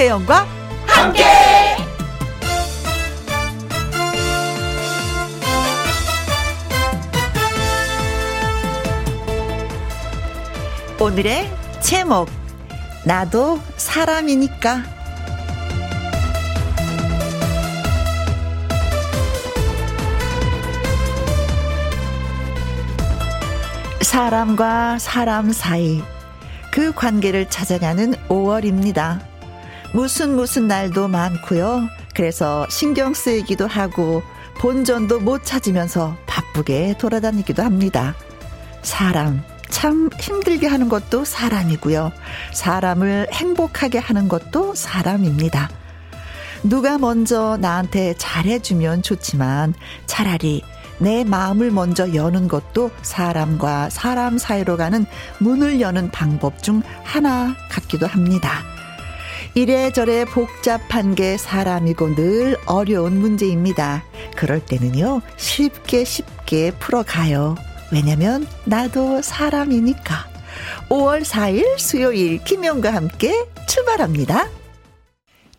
김혜영과 함께. 오늘의 제목 나도 사람이니까 사람과 사람 사이 그 관계를 찾아가는 5월입니다. 무슨 무슨 날도 많고요. 그래서 신경 쓰이기도 하고 본전도 못 찾으면서 바쁘게 돌아다니기도 합니다. 사람 참 힘들게 하는 것도 사람이고요. 사람을 행복하게 하는 것도 사람입니다. 누가 먼저 나한테 잘해주면 좋지만 차라리 내 마음을 먼저 여는 것도 사람과 사람 사이로 가는 문을 여는 방법 중 하나 같기도 합니다. 이래저래 복잡한 게 사람이고 늘 어려운 문제입니다. 그럴 때는요, 쉽게 쉽게 풀어가요. 왜냐면 나도 사람이니까. 5월 4일 수요일 김영과 함께 출발합니다.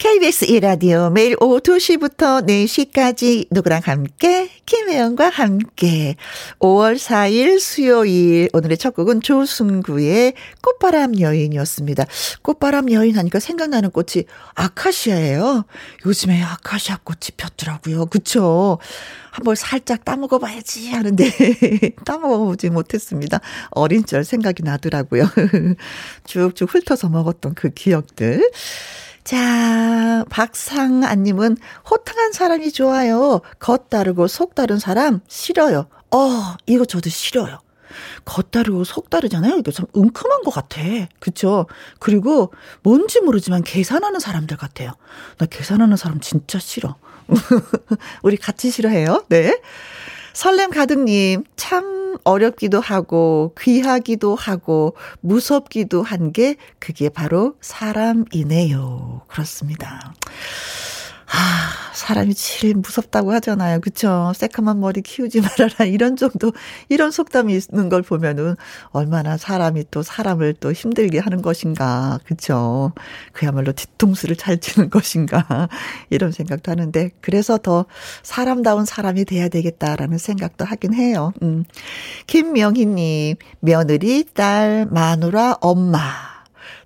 KBS 1라디오 매일 오후 2시부터 4시까지 누구랑 함께 김혜영과 함께 5월 4일 수요일 오늘의 첫 곡은 조승구의 꽃바람 여인이었습니다. 꽃바람 여인 하니까 생각나는 꽃이 아카시아예요. 요즘에 아카시아 꽃이 폈더라고요. 그쵸? 한번 살짝 따먹어 봐야지 하는데 따먹어 보지 못했습니다. 어린 절 생각이 나더라고요. 쭉쭉 훑어서 먹었던 그 기억들. 자, 박상아님은 호탕한 사람이 좋아요. 겉 다르고 속 다른 사람 싫어요. 어, 이거 저도 싫어요. 겉 다르고 속 다르잖아요. 이거 참 은큼한 것 같아. 그쵸? 그리고 뭔지 모르지만 계산하는 사람들 같아요. 나 계산하는 사람 진짜 싫어. 우리 같이 싫어해요. 네. 설렘 가득님, 참 어렵기도 하고, 귀하기도 하고, 무섭기도 한 게, 그게 바로 사람이네요. 그렇습니다. 아, 사람이 제일 무섭다고 하잖아요. 그쵸? 새까만 머리 키우지 말아라. 이런 정도, 이런 속담이 있는 걸 보면은 얼마나 사람이 또 사람을 또 힘들게 하는 것인가. 그쵸? 그야말로 뒤통수를 잘 치는 것인가. 이런 생각도 하는데, 그래서 더 사람다운 사람이 돼야 되겠다라는 생각도 하긴 해요. 음. 김명희님, 며느리, 딸, 마누라, 엄마.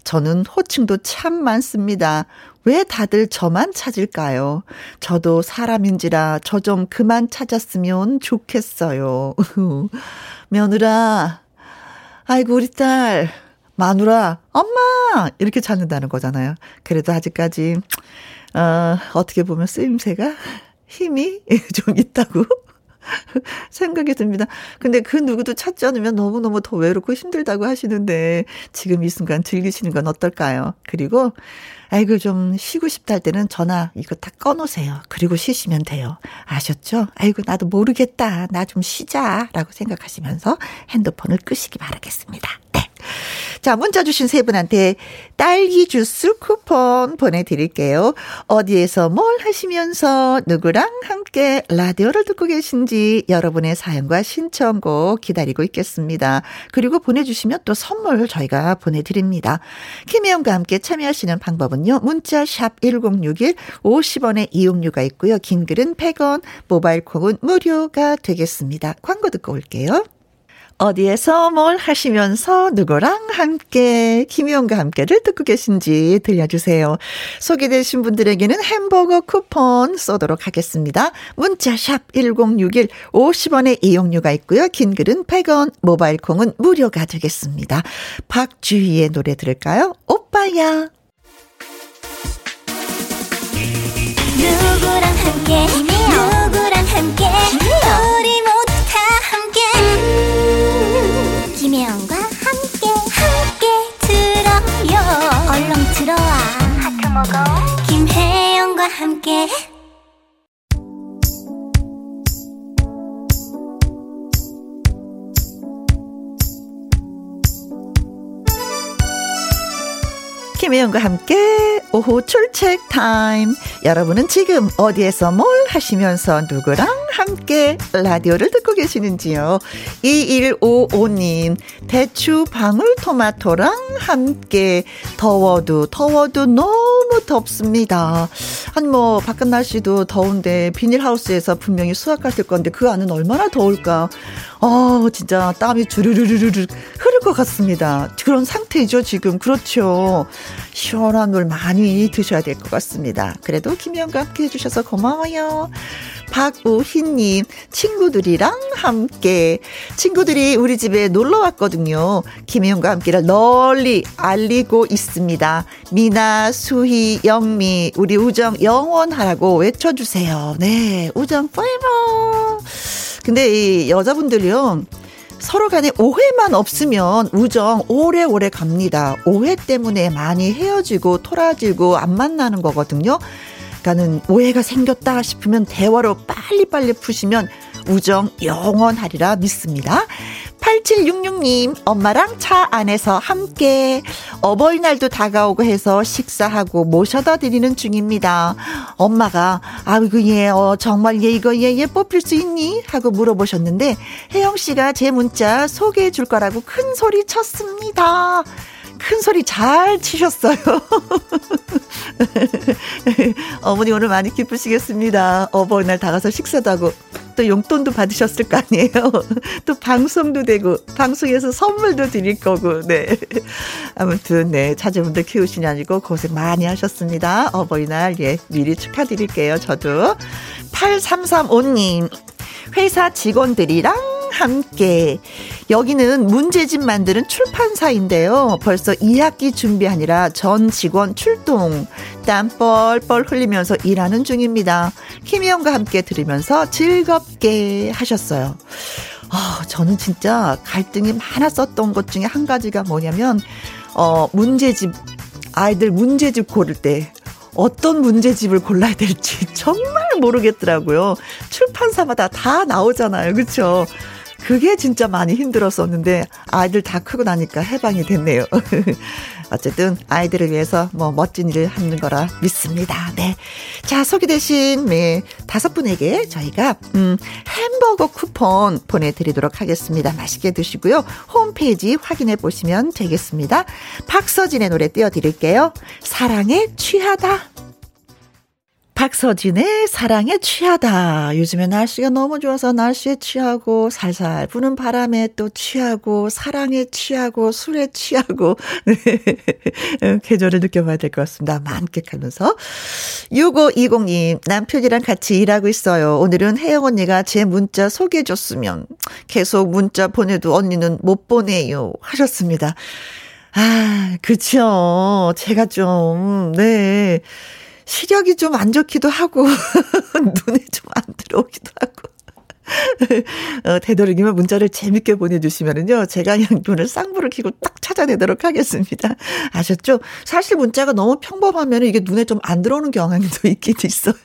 저는 호칭도 참 많습니다. 왜 다들 저만 찾을까요? 저도 사람인지라 저 좀 그만 찾았으면 좋겠어요. 며느라, 아이고, 우리 딸, 마누라, 엄마! 이렇게 찾는다는 거잖아요. 그래도 아직까지, 어, 어떻게 보면 쓰임새가 힘이 좀 있다고 생각이 듭니다. 근데 그 누구도 찾지 않으면 너무너무 더 외롭고 힘들다고 하시는데 지금 이 순간 즐기시는 건 어떨까요? 그리고 아이고 좀 쉬고 싶다 할 때는 전화 이거 다 꺼놓으세요. 그리고 쉬시면 돼요. 아셨죠? 아이고 나도 모르겠다. 나 좀 쉬자라고 생각하시면서 핸드폰을 끄시기 바라겠습니다. 네. 자, 문자 주신 세 분한테 딸기 주스 쿠폰 보내드릴게요. 어디에서 뭘 하시면서 누구랑 함께 라디오를 듣고 계신지 여러분의 사연과 신청곡 기다리고 있겠습니다. 그리고 보내주시면 또 선물 저희가 보내드립니다. 김혜영과 함께 참여하시는 방법은요. 문자 샵 1061, 50원의 이용료가 있고요. 긴 글은 100원, 모바일 콩은 무료가 되겠습니다. 광고 듣고 올게요. 어디에서 뭘 하시면서 누구랑 함께 김희영과 함께를 듣고 계신지 들려주세요. 소개되신 분들에게는 햄버거 쿠폰 쏘도록 하겠습니다. 문자샵 1061 50원의 이용료가 있고요. 긴 글은 100원 모바일 콩은 무료가 되겠습니다. 박주희의 노래 들을까요? 오빠야 누구랑 함께 누구랑 함께 우리 모 김혜영과 함께 함께 들어요. 얼렁 들어와. 하트 먹어. 김혜영과 함께 김혜영과 함께 오후 출첵 타임. 여러분은 지금 어디에서 뭘 하시면서 누구랑 함께 라디오를 듣고 계시는지요? 2155님, 대추 방울토마토랑 함께 더워도 더워도 너무 덥습니다. 아니, 뭐, 바깥 날씨도 더운데, 비닐하우스에서 분명히 수확하실 건데, 그 안은 얼마나 더울까. 어, 진짜 땀이 주르르르르 흐를 것 같습니다. 그런 상태죠, 지금. 그렇죠. 시원한 물 많이 드셔야 될 것 같습니다. 그래도 김영과 함께 해주셔서 고마워요. 박우희님, 친구들이랑 함께. 친구들이 우리 집에 놀러 왔거든요. 김혜영과 함께를 널리 알리고 있습니다. 미나, 수희, 영미, 우리 우정 영원하라고 외쳐주세요. 네, 우정 포에버. 근데 이 여자분들이요. 서로 간에 오해만 없으면 우정 오래오래 갑니다. 오해 때문에 많이 헤어지고 토라지고 안 만나는 거거든요. 그러니까는 오해가 생겼다 싶으면 대화로 빨리빨리 푸시면 우정 영원하리라 믿습니다. 8766님, 엄마랑 차 안에서 함께 어버이날도 다가오고 해서 식사하고 모셔다 드리는 중입니다. 엄마가, 아이고, 얘, 어, 정말 얘 이거 얘, 얘 뽑힐 수 있니? 하고 물어보셨는데, 혜영 씨가 제 문자 소개해 줄 거라고 큰 소리 쳤습니다. 큰 소리 잘 치셨어요. 어머니 오늘 많이 기쁘시겠습니다. 어버이날 다가서 식사도 하고 또 용돈도 받으셨을 거 아니에요. 또 방송도 되고 방송에서 선물도 드릴 거고 네. 아무튼 네 자제분들 키우시니 아니고 고생 많이 하셨습니다. 어버이날 예 미리 축하드릴게요. 저도 8335님 회사 직원들이랑 함께. 여기는 문제집 만드는 출판사인데요. 벌써 2학기 준비하니라 전 직원 출동. 땀 뻘뻘 흘리면서 일하는 중입니다. 김희영과 함께 들으면서 즐겁게 하셨어요. 아, 저는 진짜 갈등이 많았었던 것 중에 한 가지가 뭐냐면, 어, 문제집, 아이들 문제집 고를 때, 어떤 문제집을 골라야 될지 정말 모르겠더라고요. 출판사마다 다 나오잖아요. 그렇죠? 그게 진짜 많이 힘들었었는데 아이들 다 크고 나니까 해방이 됐네요. 어쨌든 아이들을 위해서 뭐 멋진 일을 하는 거라 믿습니다. 네. 자, 소개되신 네, 다섯 분에게 저희가 음, 햄버거 쿠폰 보내 드리도록 하겠습니다. 맛있게 드시고요. 홈페이지 확인해 보시면 되겠습니다. 박서진의 노래 띄워 드릴게요. 사랑에 취하다. 박서진의 사랑에 취하다. 요즘에 날씨가 너무 좋아서 날씨에 취하고 살살 부는 바람에 또 취하고 사랑에 취하고 술에 취하고 네. 계절을 느껴봐야 될 것 같습니다. 만끽하면서 6520님 남편이랑 같이 일하고 있어요. 오늘은 혜영 언니가 제 문자 소개해줬으면 계속 문자 보내도 언니는 못 보내요 하셨습니다. 아 그쵸. 제가 좀 네. 시력이 좀 안 좋기도 하고, 눈에 좀 안 들어오기도 하고. 어, 되도록이면 문자를 재밌게 보내주시면은요, 제가 그냥 눈을 쌍불을 켜고 딱 찾아내도록 하겠습니다. 아셨죠? 사실 문자가 너무 평범하면 이게 눈에 좀 안 들어오는 경향도 있긴 있어요.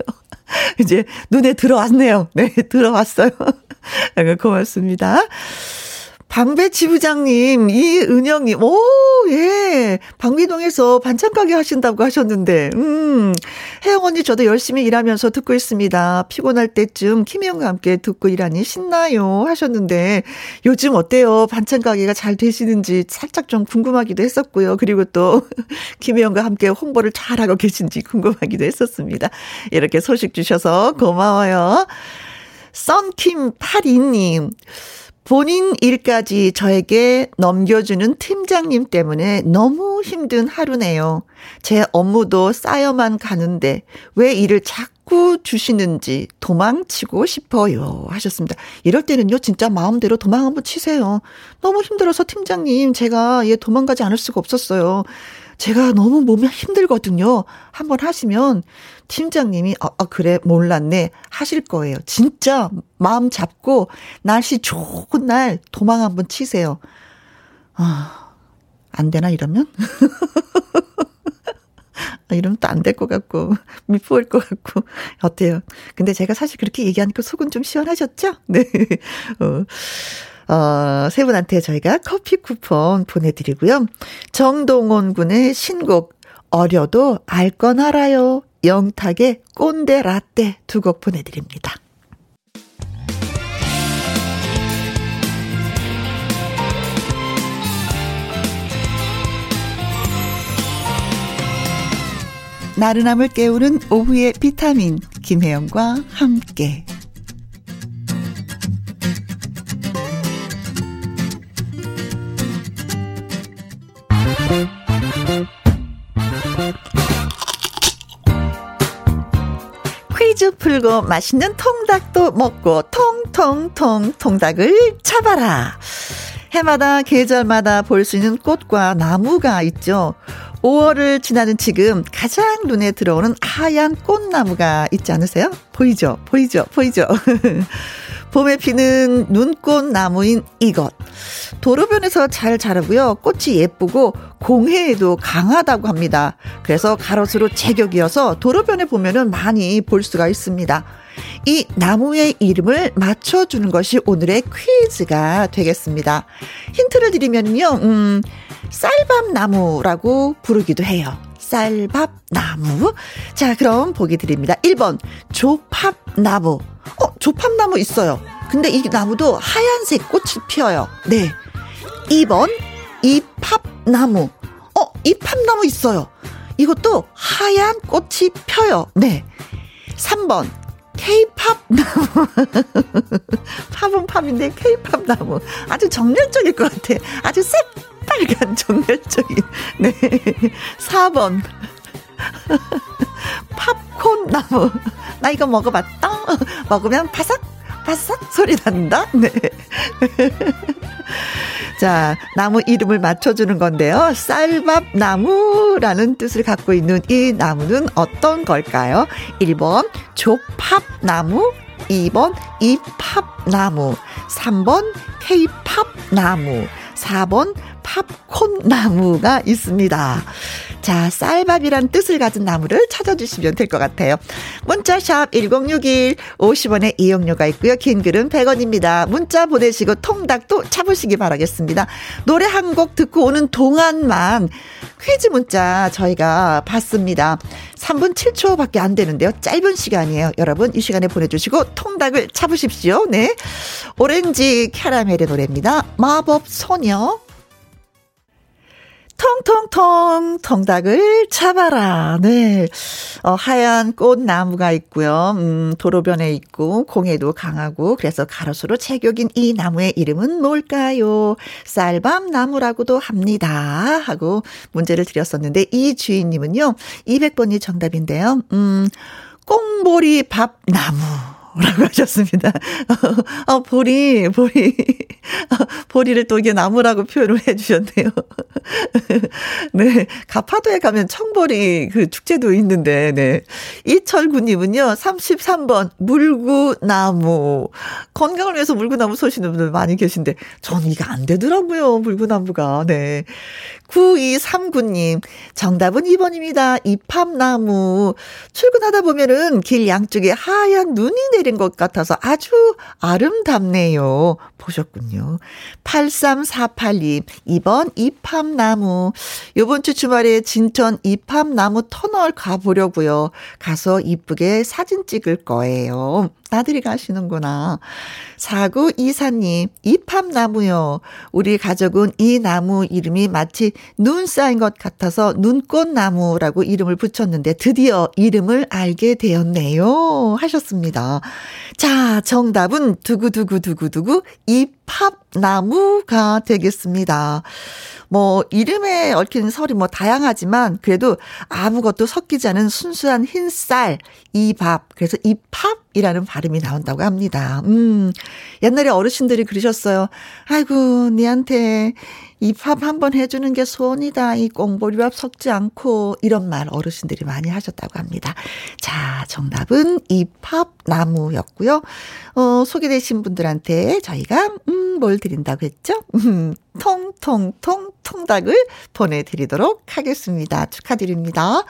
이제 눈에 들어왔네요. 네, 들어왔어요. 고맙습니다. 방배 지 부장님, 이은영님, 오, 예. 방미동에서 반찬가게 하신다고 하셨는데, 음, 혜영 언니 저도 열심히 일하면서 듣고 있습니다. 피곤할 때쯤 김혜영과 함께 듣고 일하니 신나요. 하셨는데, 요즘 어때요? 반찬가게가 잘 되시는지 살짝 좀 궁금하기도 했었고요. 그리고 또, 김혜영과 함께 홍보를 잘하고 계신지 궁금하기도 했었습니다. 이렇게 소식 주셔서 고마워요. 썬킴 82님. 본인 일까지 저에게 넘겨주는 팀장님 때문에 너무 힘든 하루네요. 제 업무도 쌓여만 가는데 왜 일을 자꾸 주시는지 도망치고 싶어요. 하셨습니다. 이럴 때는요, 진짜 마음대로 도망 한번 치세요. 너무 힘들어서 팀장님, 제가 얘 도망가지 않을 수가 없었어요. 제가 너무 몸이 힘들거든요. 한번 하시면 팀장님이 아, 아 그래 몰랐네 하실 거예요. 진짜 마음 잡고 날씨 좋은 날 도망 한번 치세요. 아, 안 되나 이러면? 아, 이러면 또 안 될 것 같고, 미포일 것 같고, 어때요? 근데 제가 사실 그렇게 얘기하니까 속은 좀 시원하셨죠? 네. 어. 어, 세 분한테 저희가 커피 쿠폰 보내드리고요. 정동원 군의 신곡, 어려도 알 건 알아요. 영탁의 꼰대 라떼 두 곡 보내드립니다. 나른함을 깨우는 오후의 비타민 김혜영과 함께 퀴즈 풀고 맛있는 통닭도 먹고 통통통 통닭을 잡아라. 해마다 계절마다 볼 수 있는 꽃과 나무가 있죠. 5월을 지나는 지금 가장 눈에 들어오는 하얀 꽃나무가 있지 않으세요? 보이죠? 보이죠? 보이죠? 봄에 피는 눈꽃 나무인 이것. 도로변에서 잘 자라고요. 꽃이 예쁘고 공해에도 강하다고 합니다. 그래서 가로수로 제격이어서 도로변에 보면은 많이 볼 수가 있습니다. 이 나무의 이름을 맞춰주는 것이 오늘의 퀴즈가 되겠습니다. 힌트를 드리면요, 음, 쌀밥나무라고 부르기도 해요. 쌀밥나무. 자, 그럼 보기 드립니다. 1번, 조팝나무. 어, 조팝나무 있어요. 근데 이 나무도 하얀색 꽃이 피어요. 네. 2번, 이팝나무. 어, 이팝나무 있어요. 이것도 하얀 꽃이 펴요. 네. 3번, 케이팝 나무. 팝은 팝인데 케이팝 나무. 아주 정열적일 것 같아. 아주 새빨간 정열적인. 네. 4번. 팝콘 나무. 나 이거 먹어봤다. 먹으면 바삭, 바삭 소리 난다. 네. 자, 나무 이름을 맞춰주는 건데요. 쌀밥 나무라는 뜻을 갖고 있는 이 나무는 어떤 걸까요? 1번 조팝 나무, 2번 이팝 나무, 3번 케이팝 나무, 4번 팝콘 나무가 있습니다. 자, 쌀밥이란 뜻을 가진 나무를 찾아주시면 될 것 같아요. 문자샵 1061 50원의 이용료가 있고요. 긴 글은 100원입니다. 문자 보내시고 통닭도 잡으시기 바라겠습니다. 노래 한 곡 듣고 오는 동안만 퀴즈 문자 저희가 받습니다. 3분 7초밖에 안 되는데요. 짧은 시간이에요. 여러분 이 시간에 보내주시고 통닭을 잡으십시오. 네. 오렌지 캐러멜의 노래입니다. 마법 소녀. 통통통 통닭을 잡아라. 네. 어, 하얀 꽃나무가 있고요. 음, 도로변에 있고 공해도 강하고 그래서 가로수로 체격인 이 나무의 이름은 뭘까요? 쌀밤나무라고도 합니다. 하고 문제를 드렸었는데 이 주인님은요. 200번이 정답인데요. 음, 꽁보리 밥나무. 라고 하셨습니다. 어, 보리, 보리, 보리를 또 이게 나무라고 표현을 해 주셨네요. 네. 가파도에 가면 청보리 그 축제도 있는데, 네. 이철구님은요, 33번, 물구나무. 건강을 위해서 물구나무 쏘시는 분들 많이 계신데, 전 이거 안 되더라고요, 물구나무가. 네. 9239님, 정답은 2번입니다. 이팝나무. 출근하다 보면은 길 양쪽에 하얀 눈이 내린 것 같아서 아주 아름답네요. 보셨군요. 8348님, 2번 이팝나무. 요번 주 주말에 진천 이팝나무 터널 가보려고요. 가서 이쁘게 사진 찍을 거예요. 나들이 가시는구나. 사구 이사님, 이팝나무요. 우리 가족은 이 나무 이름이 마치 눈 쌓인 것 같아서 눈꽃나무라고 이름을 붙였는데 드디어 이름을 알게 되었네요. 하셨습니다. 자, 정답은 두구두구두구두구 이팝나무가 되겠습니다. 뭐 이름에 얽힌 설이 뭐 다양하지만 그래도 아무것도 섞이지 않은 순수한 흰쌀 이밥 그래서 이팝이라는 발음이 나온다고 합니다. 음 옛날에 어르신들이 그러셨어요. 아이고 니한테 이팝 한번 해주는 게 소원이다. 이 꽁보리밥 섞지 않고 이런 말 어르신들이 많이 하셨다고 합니다. 자, 정답은 이팝 나무였고요. 어, 소개되신 분들한테 저희가 음, 뭘 드린다고 했죠? 음, 통통통 통닭을 보내드리도록 하겠습니다. 축하드립니다.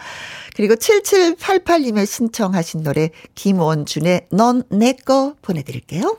그리고 7788님의 신청하신 노래 김원준의 넌 내 거 보내드릴게요.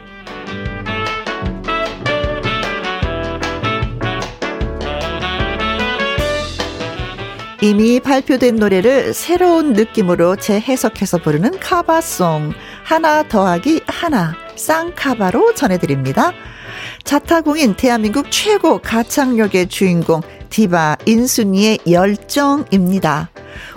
이미 발표된 노래를 새로운 느낌으로 재해석해서 부르는 cover song. 하나 더하기 하나. 쌍카바로 전해드립니다. 자타공인 대한민국 최고 가창력의 주인공 디바 인순이의 열정입니다.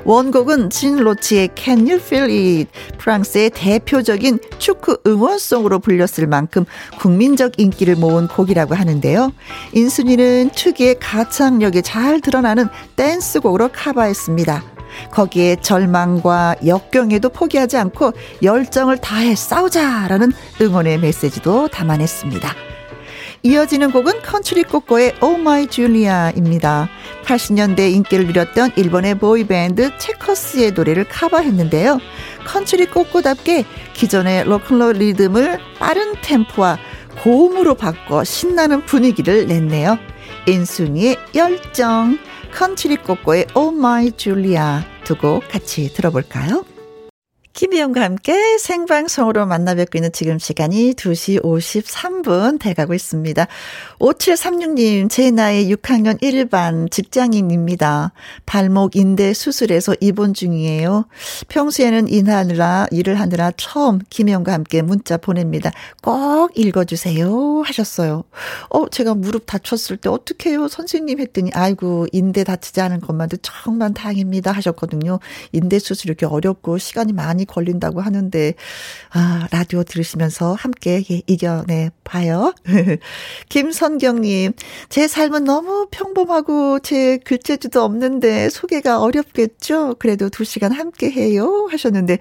원곡은 진 로치의 Can You Feel It 프랑스의 대표적인 축구 응원송으로 불렸을 만큼 국민적 인기를 모은 곡이라고 하는데요. 인순이는 특유의 가창력이 잘 드러나는 댄스곡으로 커버했습니다. 거기에 절망과 역경에도 포기하지 않고 열정을 다해 싸우자라는 응원의 메시지도 담아냈습니다. 이어지는 곡은 컨츄리 꼬꼬의 Oh My Julia입니다. 80년대 인기를 누렸던 일본의 boy band 체커스의 노래를 커버했는데요. 컨츄리 꼬꼬답게 기존의 로큰롤 리듬을 빠른 템포와 고음으로 바꿔 신나는 분위기를 냈네요. 인순이의 열정, 컨츄리 꼬꼬의 Oh My Julia 두 곡 같이 들어볼까요? 김희영과 함께 생방송으로 만나 뵙고 있는 지금 시간이 2시 53분 돼가고 있습니다. 5736님, 제 나이 6학년 1반 직장인입니다. 발목 인대 수술해서 입원 중이에요. 평소에는 일하느라, 일을 하느라 처음 김희영과 함께 문자 보냅니다. 꼭 읽어주세요. 하셨어요. 어, 제가 무릎 다쳤을 때 어떡해요? 선생님 했더니, 아이고, 인대 다치지 않은 것만도 정말 다행입니다. 하셨거든요. 인대 수술 이렇게 어렵고 시간이 많이 시간이 걸린다고 하는데, 아, 라디오 들으시면서 함께 예, 이겨내 봐요. 김선경님, 제 삶은 너무 평범하고 제 글재주도 없는데 소개가 어렵겠죠? 그래도 두 시간 함께 해요. 하셨는데,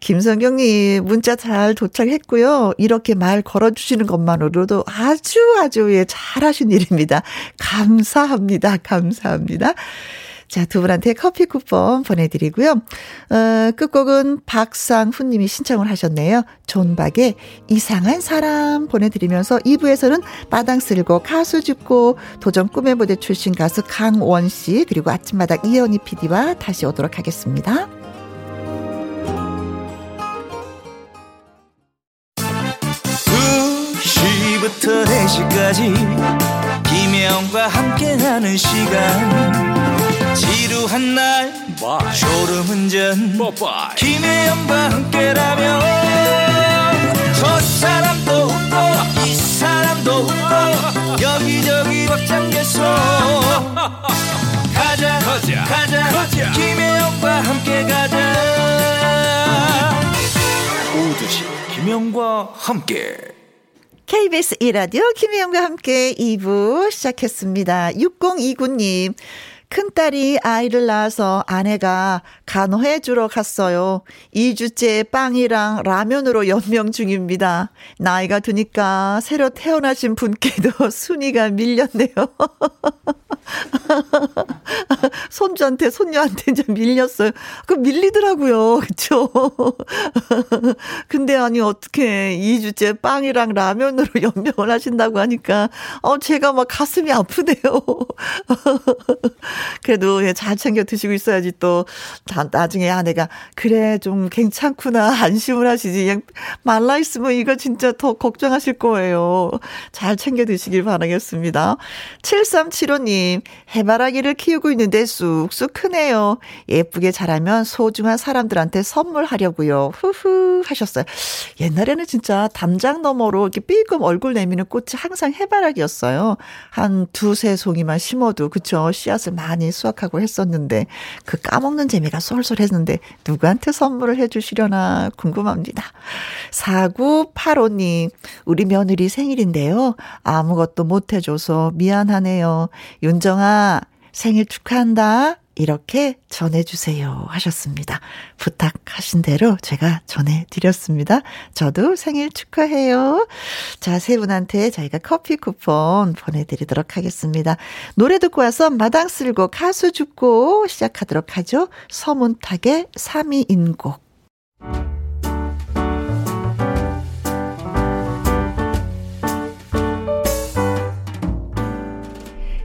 김선경님, 문자 잘 도착했고요. 이렇게 말 걸어주시는 것만으로도 아주 아주 예, 잘하신 일입니다. 감사합니다. 감사합니다. 자, 두 분한테 커피 쿠폰 보내드리고요. 어, 끝곡은 박상훈 님이 신청을 하셨네요. 존박의 이상한 사람 보내드리면서 2부에서는 마당 쓸고 가수 죽고 도전 꿈의 무대 출신 가수 강원 씨 그리고 아침마당 이현희 PD와 다시 오도록 하겠습니다. 2시부터 4시까지 김혜영과 함께하는 시간 지루한 날 졸음운전 김혜영과 함께라면 저 사람도 웃고 이 사람도 웃고 여기저기 벅장개소 가자 가자 가자, 가자. 김혜영과 함께 가자. 오두시 김혜영과 함께. KBS 이라디오 김혜영과 함께 2부 시작했습니다. 6029님 큰딸이 아이를 낳아서 아내가 간호해 주러 갔어요. 2주째 빵이랑 라면으로 연명 중입니다. 나이가 드니까 새로 태어나신 분께도 순위가 밀렸네요. 손주한테, 손녀한테 이제 밀렸어요. 그 밀리더라고요. 그쵸? 근데 아니, 어떻게 2주째 빵이랑 라면으로 연명을 하신다고 하니까, 어, 제가 막 가슴이 아프네요. 그래도 예, 잘 챙겨 드시고 있어야지 또 다, 나중에 아내가 그래 좀 괜찮구나 안심을 하시지 그냥 말라 있으면 이거 진짜 더 걱정하실 거예요. 잘 챙겨 드시길 바라겠습니다. 7375님 해바라기를 키우고 있는데 쑥쑥 크네요. 예쁘게 자라면 소중한 사람들한테 선물하려고요. 후후 하셨어요. 옛날에는 진짜 담장 너머로 이렇게 삐끔 얼굴 내미는 꽃이 항상 해바라기였어요. 한 두세 송이만 심어도 그쵸 씨앗을 많이 수확하고 했었는데 그 까먹는 재미가 쏠쏠했는데 누구한테 선물을 해주시려나 궁금합니다. 4985님, 우리 며느리 생일인데요. 아무것도 못 해줘서 미안하네요. 윤정아, 생일 축하한다. 이렇게 전해주세요 하셨습니다. 부탁하신 대로 제가 전해드렸습니다. 저도 생일 축하해요. 자, 세 분한테 저희가 커피 쿠폰 보내드리도록 하겠습니다. 노래 듣고 와서 마당 쓸고 가수 죽고 시작하도록 하죠. 서문탁의 3위인곡.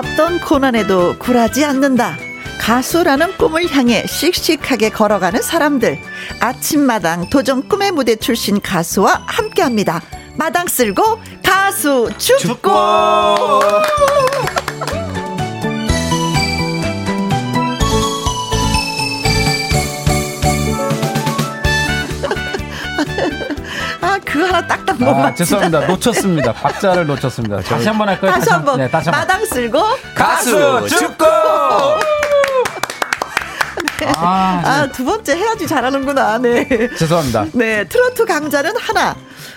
어떤 고난에도 굴하지 않는다. 가수라는 꿈을 향해 씩씩하게 걸어가는 사람들. 아침마당 도전 꿈의 무대 출신 가수와 함께 합니다. 마당 쓸고 가수 죽고. 그 하나 딱딱 못 아, 맞추다. 죄송합니다. 놓쳤습니다. 박자를 놓쳤습니다. 다시 한번 할까요? 다시, 한 번. 네, 다시 한 번. 마당 쓸고 가수 죽고. 네. 아, 아, 두 번째 해야지 잘하는구나. 네. 죄송합니다. 네, 트로트 강자는 하나.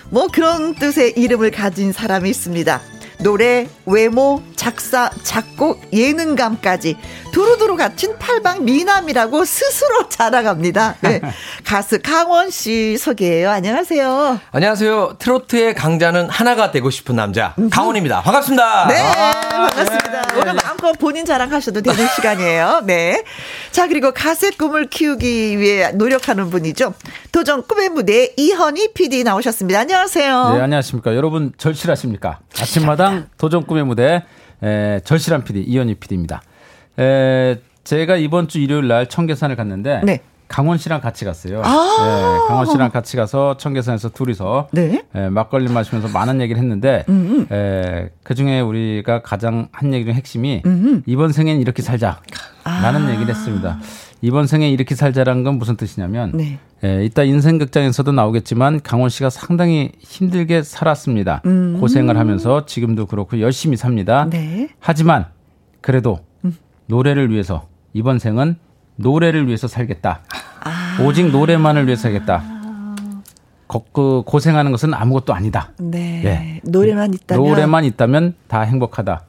뭐 그런 뜻의 이름을 가진 사람이 있습니다. 노래, 외모, 작사, 작곡, 예능감까지 두루두루 갖춘 팔방 미남이라고 스스로 자랑합니다. 네. 가수 강원 씨 소개해요. 안녕하세요. 안녕하세요. 트로트의 강자는 하나가 되고 싶은 남자 강원입니다. 반갑습니다. 네, 아, 반갑습니다. 네. 오늘 마음껏 본인 자랑하셔도 되는 시간이에요. 네. 자, 그리고 가수의 꿈을 키우기 위해 노력하는 분이죠. 도전 꿈의 무대 이현희 PD 나오셨습니다. 안녕하세요. 네, 안녕하십니까. 여러분 절실하십니까? 아침마당 도전 꿈의 무대 에, 절실한 PD 이현희 PD입니다. 에, 제가 이번 주 일요일 날 청계산을 갔는데 네. 강원 씨랑 같이 갔어요. 아~ 네, 강원 씨랑 같이 가서 청계산에서 둘이서 네? 에, 막걸리 마시면서 많은 얘기를 했는데 에, 그 중에 우리가 가장 한 얘기 중 핵심이 음음. 이번 생엔 이렇게 살자. 라는 아~ 얘기를 했습니다. 이번 생에 이렇게 살자라는 건 무슨 뜻이냐면 네. 에, 이따 인생 극장에서도 나오겠지만 강원 씨가 상당히 힘들게 살았습니다. 음. 고생을 하면서 지금도 그렇고 열심히 삽니다. 네. 하지만 그래도 노래를 위해서 이번 생은 노래를 위해서 살겠다. 아. 오직 노래만을 위해서 살겠다. 그 고생하는 것은 아무것도 아니다. 네. 네. 노래만 있다면 노래만 있다면 다 행복하다.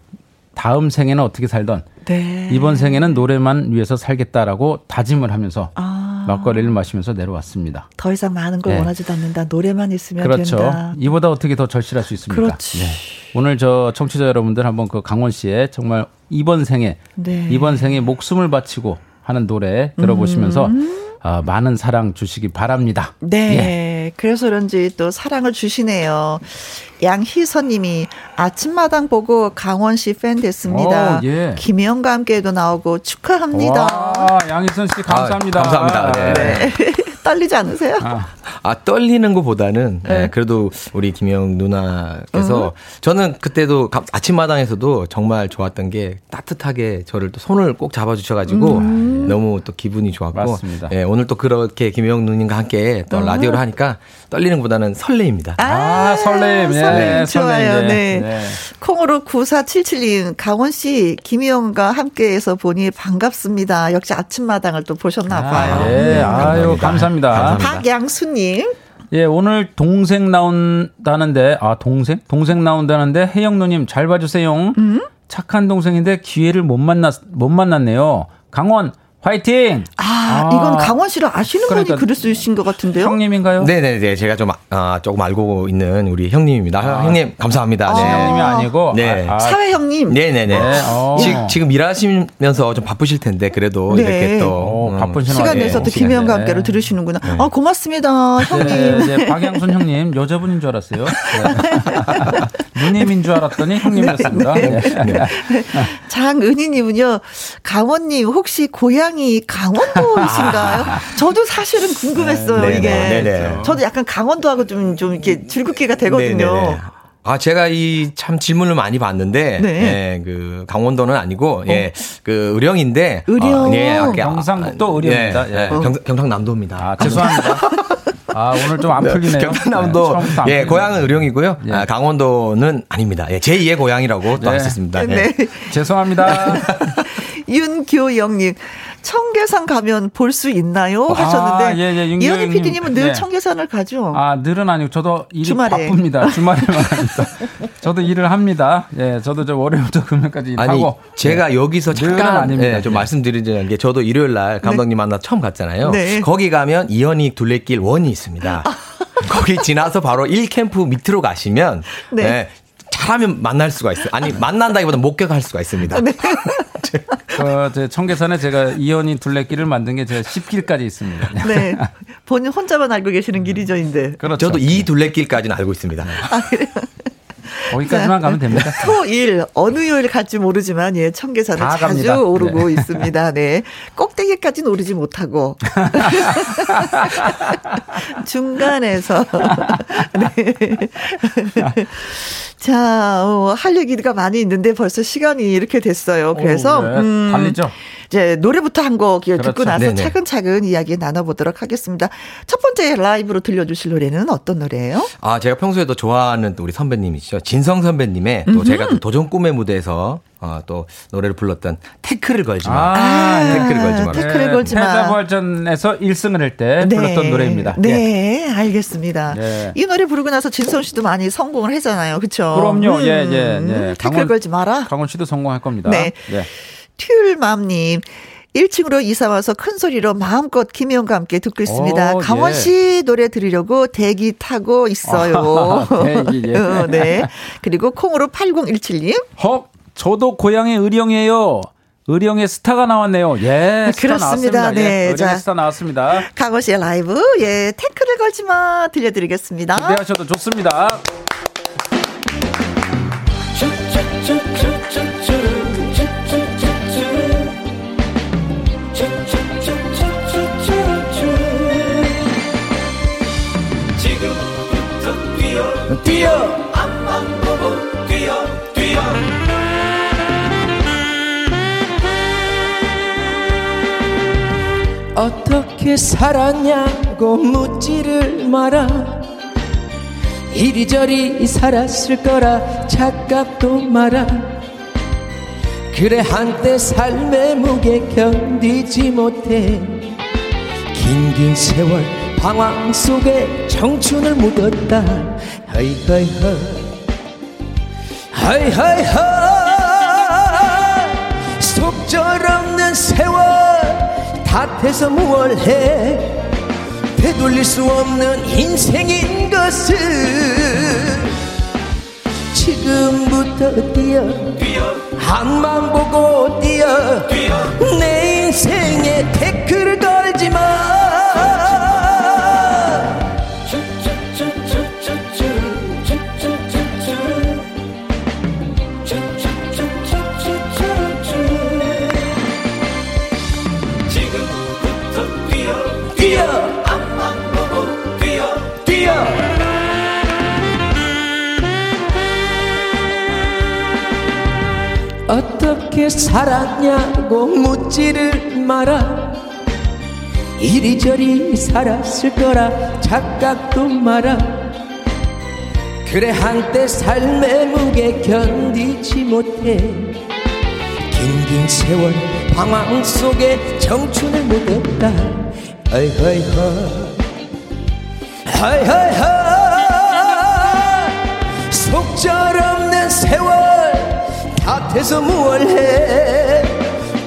다음 생에는 어떻게 살던 네. 이번 생에는 노래만 위해서 살겠다라고 다짐을 하면서 아. 막걸리를 마시면서 내려왔습니다. 더 이상 많은 걸 네. 원하지도 않는다. 노래만 있으면 그렇죠. 된다. 이보다 어떻게 더 절실할 수 있습니까? 그렇지. 네. 오늘 저 청취자 여러분들 한번 그 강원 씨의 정말 이번 생에 네. 이번 생에 목숨을 바치고 하는 노래 들어보시면서 음. 어, 많은 사랑 주시기 바랍니다. 네. 예. 그래서 그런지 또 사랑을 주시네요. 양희선님이 아침마당 보고 강원 씨 팬 됐습니다. 오, 예. 김희영과 함께도 나오고 축하합니다. 와, 양희선 씨 감사합니다. 아, 감사합니다. 네. 네. 떨리지 않으세요? 아, 아 떨리는 것보다는 네. 네, 그래도 우리 김영 누나께서 음. 저는 그때도 아침마당에서도 정말 좋았던 게 따뜻하게 저를 또 손을 꼭 잡아주셔가지고 음. 너무 또 기분이 좋았고 맞습니다. 예, 오늘 또 그렇게 김영 누님과 함께 또 음. 라디오를 하니까 떨리는 것보다는 설레입니다. 아, 아 설레임. 네, 설레임 좋아요. 네. 네. 콩으로 9477님 강원 씨 김희영과 함께해서 보니 반갑습니다. 역시 아침마당을 또 보셨나 아, 봐요. 아, 네, 아유 감사합니다. 감사합니다. 박양수 님. 예, 오늘 동생 나온다는데, 아, 동생? 동생 나온다는데, 혜영 누님 잘 봐 주세요. 음? 착한 동생인데 기회를 못 만났, 못 만났네요. 강원, 화이팅! 아, 아, 이건 강원 씨를 아시는 그러니까, 분이 글을 쓰신 것 같은데요? 형님인가요? 네네네. 제가 좀, 아, 조금 알고 있는 우리 형님입니다. 아, 형님, 감사합니다. 아, 네. 형님이 아니고. 네. 아, 사회 형님. 네네네. 네. 어. 지, 지금 일하시면서 좀 바쁘실 텐데, 그래도 네. 이렇게 또. 어, 음, 바쁜 시간 내서 또 김혜영과 함께로 들으시는구나. 네. 아, 고맙습니다, 형님. 네, 네, 박양순 형님, 여자분인 줄 알았어요. 누님인 줄 알았더니 형님이었습니다. 네, 장은희님은요, 강원님, 혹시 고향 고향이 강원도이신가요? 저도 사실은 궁금했어요, 네, 이게. 네네. 네. 저도 약간 강원도하고 좀, 좀 이렇게 줄긋기가 되거든요. 네네네. 아, 제가 이 참 질문을 많이 받는데, 네. 예, 그, 강원도는 아니고, 어. 예, 그, 의령인데, 의령. 어, 예, 경상북도 의령입니다. 예, 예. 어. 경, 경상남도입니다. 아, 죄송합니다. 아, 오늘 좀 안 풀리네요. 경상남도, 네, 예, 고향은 의령이고요. 예. 아, 강원도는 아닙니다. 예, 제2의 고향이라고 또 할수 네. 있습니다. 예. 네. 죄송합니다. 윤교영님, 청계산 가면 볼 수 있나요? 아, 하셨는데 아, 예, 예, 이현희 PD님은 늘 네. 청계산을 가죠. 아 늘은 아니고 저도 일이 주말에. 바쁩니다. 주말에만 합니다. 저도 일을 합니다. 예, 저도 저 월요일부터 금요일까지 일하고. 아니 제가 예. 여기서 잠깐 예, 좀 예. 말씀드리자는 게 저도 일요일 날 감독님 네. 만나 처음 갔잖아요. 네. 거기 가면 이현희 둘레길 원이 있습니다. 아. 거기 지나서 바로 1캠프 밑으로 가시면 네. 네. 잘하면 만날 수가 있어요. 아니 만난다기보다 목격할 수가 있습니다. 네. 그, 제 청계산에 제가 이연이 둘레길을 만든 게 제가 10길까지 있습니다. 네. 본인 혼자만 알고 계시는 길이죠, 인데. 그렇죠. 저도 이 둘레길까지는 알고 있습니다. 아, 그래요? 거기까지만 가면 됩니다. 토일 어느 요일 갈지 모르지만 예 청계산을 자주 갑니다. 오르고 네. 있습니다. 네 꼭대기까지는 오르지 못하고 중간에서 네. 자, 어, 할 얘기가 많이 있는데 벌써 시간이 이렇게 됐어요. 그래서 오, 네. 음, 달리죠. 이제 노래부터 한곡 그렇죠. 듣고 나서 네네. 차근차근 이야기 나눠보도록 하겠습니다. 첫 번째 라이브로 들려주실 노래는 어떤 노래예요? 아, 제가 평소에도 좋아하는 우리 선배님이시죠. 진성 선배님의 또 음흠. 제가 또 도전 꿈의 무대에서 어, 또 노래를 불렀던 태클을 걸지 마. 아, 태클을 걸지 마. 태클을 걸지 마. 패자부활전에서 1승을 할때 네. 불렀던 노래입니다. 네, 네. 알겠습니다. 네. 이 노래 부르고 나서 진성 씨도 많이 성공을 했잖아요. 그렇죠? 그럼요. 음. 예, 예, 예. 태클 강원, 걸지 마라. 강원 씨도 성공할 겁니다. 네. 네. 튤맘님. 1층으로 이사 와서 큰 소리로 마음껏 김희영과 함께 듣고 있습니다. 오, 강원 예. 씨 예. 노래 들으려고 대기 타고 있어요. 아, 대기, 예. 어, 네. 그리고 콩으로 8017님. 헉, 저도 고향의 의령이에요. 의령의 스타가 나왔네요. 예, 그렇습니다. 네, 예, 의령의 스타 나왔습니다. 강원 씨의 라이브, 예, 태클을 걸지 마 들려드리겠습니다. 기대하셔도 좋습니다. 뛰어 어떻게 살았냐고 묻지를 마라. 이리저리 살았을 거라 착각도 마라. 그래 한때 삶의 무게 견디지 못해. 긴긴 세월 방황 속에 청춘을 묻었다. 하이하이하 하이하이하 속절없는 세월 탓해서 무얼 해 되돌릴 수 없는 인생인 것을 지금부터 뛰어, 뛰어. 한만 보고 뛰어, 뛰어. 내 인생에 태클을 걸지 마 어떻게 살았냐고 묻지를 마라. 이리저리 살았을 거라 착각도 마라. 그래 한때 삶의 무게 견디지 못해. 긴긴 세월 방황 속에 청춘을 묻었다. 어이허이허 하이하이하 속절없는 세월 탓해서 무얼 해?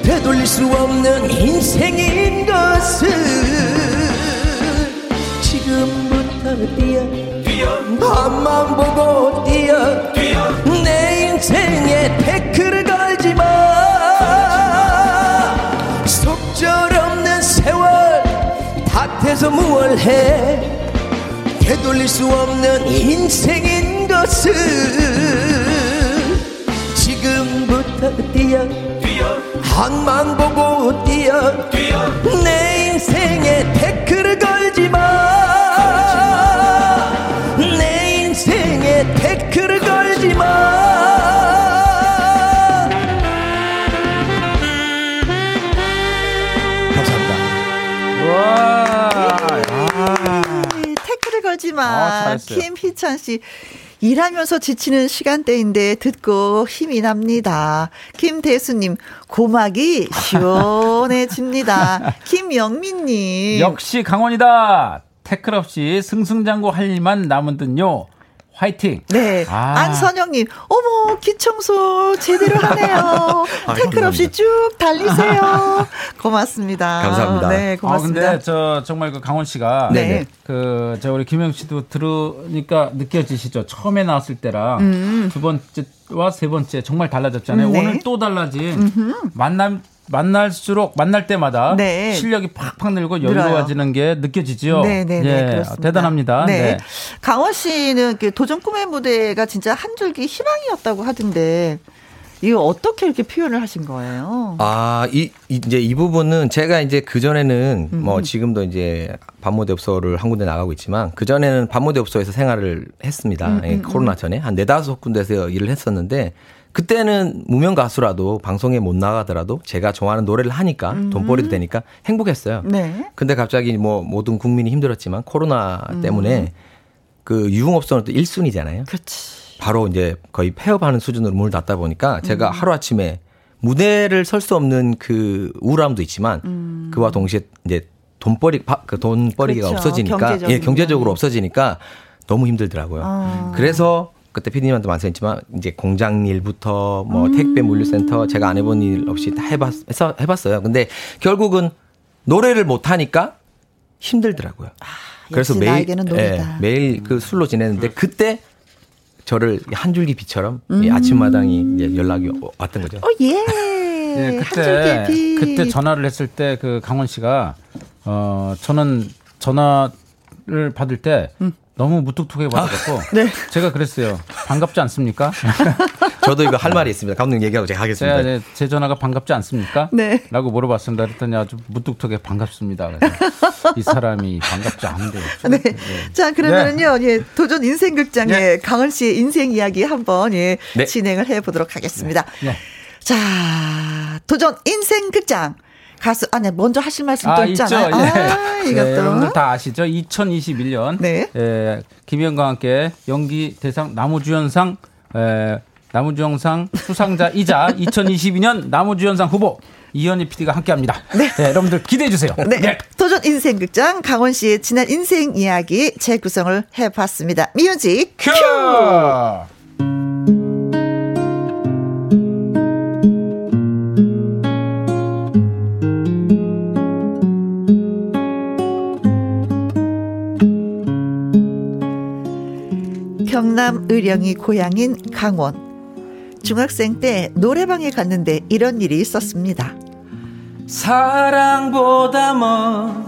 되돌릴 수 없는 인생인 것은 지금부터 뛰어 뛰어. 밤만 보고 뛰어 뛰어. 내 인생에 태클을 걸지 마. 속절없는 세월 탓해서 무얼 해? 되돌릴 수 없는 인생인 것은 지금부터 뛰어. 뛰어. 항만 보고 뛰어. 뛰어. 내 인생에 태클을 걸지 마 내 인생에 태클을 걸지 마. 하지만 아, 김희찬 씨 일하면서 지치는 시간대인데 듣고 힘이 납니다. 김대수님 고막이 시원해집니다. 김영민님 역시 강원이다. 태클 없이 승승장구 할 일만 남은 듯요. 화이팅. 네. 아. 안선영님, 어머, 기청소 제대로 하네요. 아, 태클 없이 쭉 달리세요. 고맙습니다. 감사합니다. 네, 고맙습니다. 아, 근데 저 정말 그 강원 씨가 네. 그, 저 우리 김영 씨도 들으니까 느껴지시죠? 처음에 나왔을 때랑 음. 두 번째와 세 번째 정말 달라졌잖아요. 네. 오늘 또 달라진 음흠. 만남 만날수록 만날 때마다 네. 실력이 팍팍 늘고 여유로워지는 게 느껴지죠. 네, 네, 네, 예, 대단합니다. 네. 네. 강원 씨는 도전 꿈의 무대가 진짜 한 줄기 희망이었다고 하던데 이거 어떻게 이렇게 표현을 하신 거예요? 아, 이, 이제 이 부분은 제가 이제 그전에는 음. 뭐 지금도 이제 반모대업소를 한 군데 나가고 있지만 그전에는 반모대업소에서 생활을 했습니다. 음, 예, 음, 코로나 음. 전에 한 네다섯 군데에서 일을 했었는데 그때는 무명 가수라도 방송에 못 나가더라도 제가 좋아하는 노래를 하니까 음. 돈벌이도 되니까 행복했어요. 네. 근데 갑자기 뭐 모든 국민이 힘들었지만 코로나 음. 때문에 그 유흥업소는 또 1순위잖아요. 그렇지. 바로 이제 거의 폐업하는 수준으로 문을 닫다 보니까 제가 음. 하루아침에 무대를 설 수 없는 그 우울함도 있지만 음. 그와 동시에 이제 돈벌이 그 돈벌이가 그렇죠. 없어지니까 경제적으로. 예 경제적으로 없어지니까 너무 힘들더라고요. 아. 그래서 그때 피디님한테 말씀했지만 이제 공장 일부터 뭐 음. 택배 물류센터 제가 안 해본 일 없이 다 해봤 해서 해봤어요. 근데 결국은 노래를 못 하니까 힘들더라고요. 아, 그래서 매일 예, 매일 그 술로 지냈는데 그때 저를 한 줄기 비처럼 음. 아침마당이 이제 연락이 왔던 거죠. 어, 예. 예 그때 그때 전화를 했을 때 그 강원 씨가 어 저는 전화를 받을 때 음. 너무 무뚝뚝하게 받아갖고 아, 네. 제가 그랬어요. 반갑지 않습니까? 저도 이거 할 말이 있습니다. 감독님 얘기하고 제가 하겠습니다. 제가 제 전화가 반갑지 않습니까? 네. 라고 물어봤습니다. 그랬더니 아주 무뚝뚝하게 반갑습니다. 이 사람이 반갑지 않은데. 네. 네. 자, 그러면은요, 네. 예, 도전 인생극장의 네. 강원 씨의 인생 이야기 한번 예, 네. 진행을 해 보도록 하겠습니다. 네. 자, 도전 인생극장. 가수 안에 아, 먼저 하실 말씀 또 아, 있잖아요. 있죠. 예. 아, 이것도 네, 여러분들 다 아시죠? 2021년 네. 예, 김희영과 함께 연기 대상 나무주연상 예, 나무주연상 수상자이자 2022년 나무주연상 후보 이현희 PD가 함께합니다. 네. 네. 여러분들 기대해 주세요. 네. 네. 도전 인생극장 강원 씨의 지난 인생 이야기 재구성을 해봤습니다. music cue! cue! 경남 의령이 고향인 강원. 중학생 때 노래방에 갔는데 이런 일이 있었습니다. 사랑보다 먼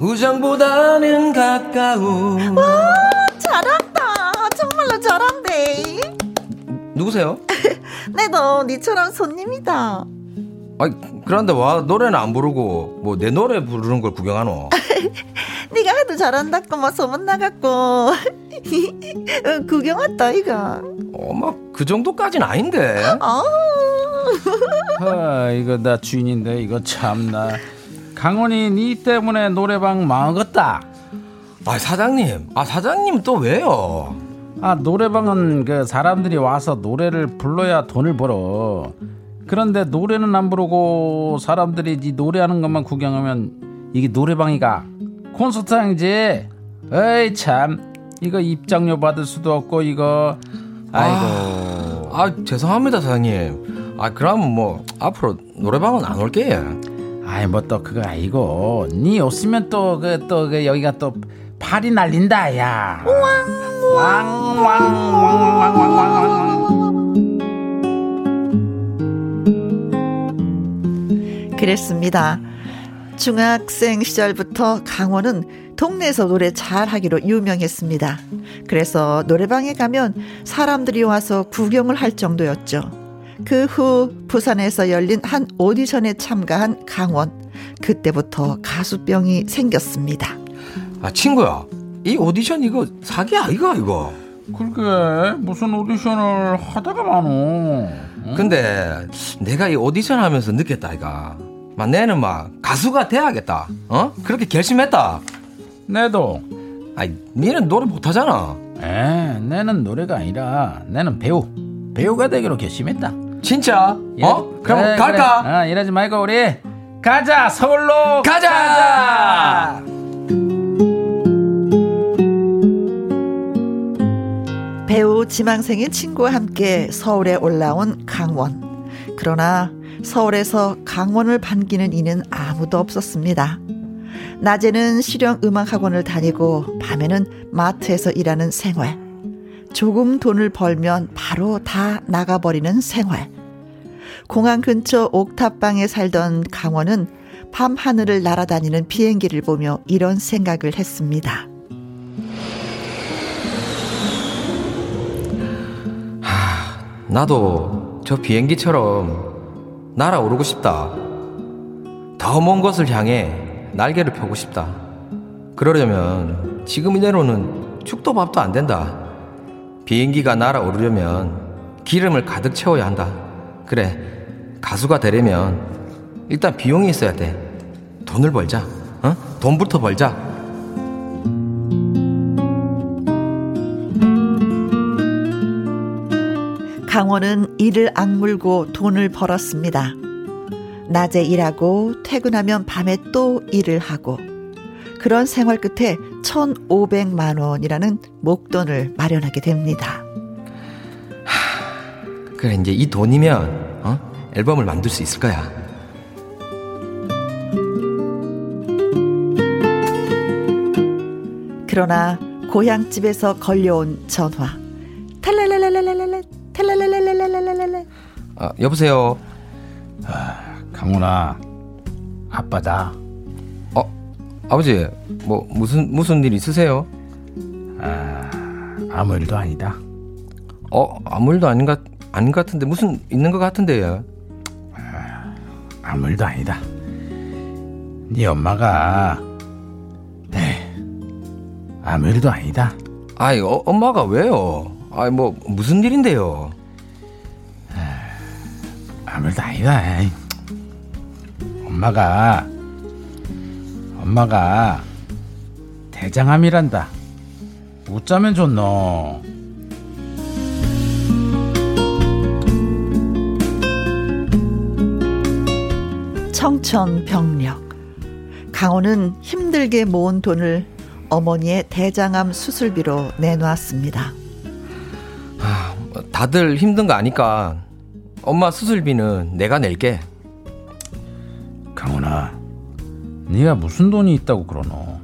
우정보다는 가까운 와 잘한다 정말로 잘한대 누구세요? 내도 니처럼 손님이다 아니 그런데 와 노래는 안 부르고 뭐 내 노래 부르는 걸 구경하노? 네가 하도 잘한다고 뭐 소문 나갔고 구경 왔다 이가. 어머 그 정도까진 아닌데. 아. 아 이거 나 주인인데 이거 참나 강원이 니 때문에 노래방 망했다. 아 사장님, 아 사장님 또 왜요? 아 노래방은 그 사람들이 와서 노래를 불러야 돈을 벌어. 그런데 노래는 안 부르고 사람들이 네 노래하는 것만 구경하면 이게 노래방이가 콘서트장이지. 에이 참 이거 입장료 받을 수도 없고 이거. 아이고. 아, 아 죄송합니다 사장님. 아 그럼 뭐 앞으로 노래방은 안 올게요 아이 뭐 또 그거 아니고. 니 없으면 또 그 또 그 여기가 또 팔이 날린다 야. 그랬습니다. 중학생 시절부터 강원은 동네에서 노래 잘하기로 유명했습니다. 그래서 노래방에 가면 사람들이 와서 구경을 할 정도였죠. 그 후 부산에서 열린 한 오디션에 참가한 강원. 그때부터 가수병이 생겼습니다. 아 친구야, 이 오디션 이거 사기 아이가 이거? 그러게 무슨 오디션을 하다가 많어. 응? 근데 내가 이 오디션 하면서 느꼈다 이가. 막 내는 막 가수가 돼야겠다. 어? 그렇게 결심했다. 내도. 아니, 니는 노래 못하잖아. 에, 내는 노래가 아니라 내는 배우. 배우가 되기로 결심했다. 진짜? 예, 어? 그럼 그래, 갈까? 그래. 어, 이러지 말고 우리 가자 서울로 가자. 가자! 배우 지망생인 친구와 함께 서울에 올라온 강원. 그러나 서울에서 강원을 반기는 이는 아무도 없었습니다. 낮에는 실용 음악 학원을 다니고 밤에는 마트에서 일하는 생활. 조금 돈을 벌면 바로 다 나가버리는 생활. 공항 근처 옥탑방에 살던 강원은 밤 하늘을 날아다니는 비행기를 보며 이런 생각을 했습니다. 하, 나도 저 비행기처럼 날아오르고 싶다. 더 먼 곳을 향해 날개를 펴고 싶다. 그러려면 지금 이대로는 죽도 밥도 안 된다. 비행기가 날아오르려면 기름을 가득 채워야 한다. 그래, 가수가 되려면 일단 비용이 있어야 돼. 돈을 벌자. 어? 돈부터 벌자. 강원은 이를 악물고 돈을 벌었습니다. 낮에 일하고 퇴근하면 밤에 또 일을 하고 그런 생활 끝에 1,500만 원이라는 목돈을 마련하게 됩니다. 하, 그래 이제 이 돈이면 어? 앨범을 만들 수 있을 거야. 그러나 고향집에서 걸려온 전화. 탈랄랄랄랄랄랄 탈랄랄랄랄랄랄. 아 여보세요. 아, 강훈아, 아빠다. 아버지, 뭐 무슨 무슨 일 있으세요? 아, 아무 일도 아니다. 어, 아무 일도 아닌 것 아닌 것 같은데 무슨 있는 것 같은데요. 아, 아무 일도 아니다. 네 엄마가 네 아무 일도 아니다. 아이 어, 엄마가 왜요? 아이 뭐 무슨 일인데요? 아, 아무 일도 아니다. 엄마가 엄마가 대장암이란다. 웃자면 좋노. 청천벽력. 강호는 힘들게 모은 돈을 어머니의 대장암 수술비로 내놓았습니다. 아, 다들 힘든 거 아니까 엄마 수술비는 내가 낼게. 강훈아, 네가 무슨 돈이 있다고 그러노?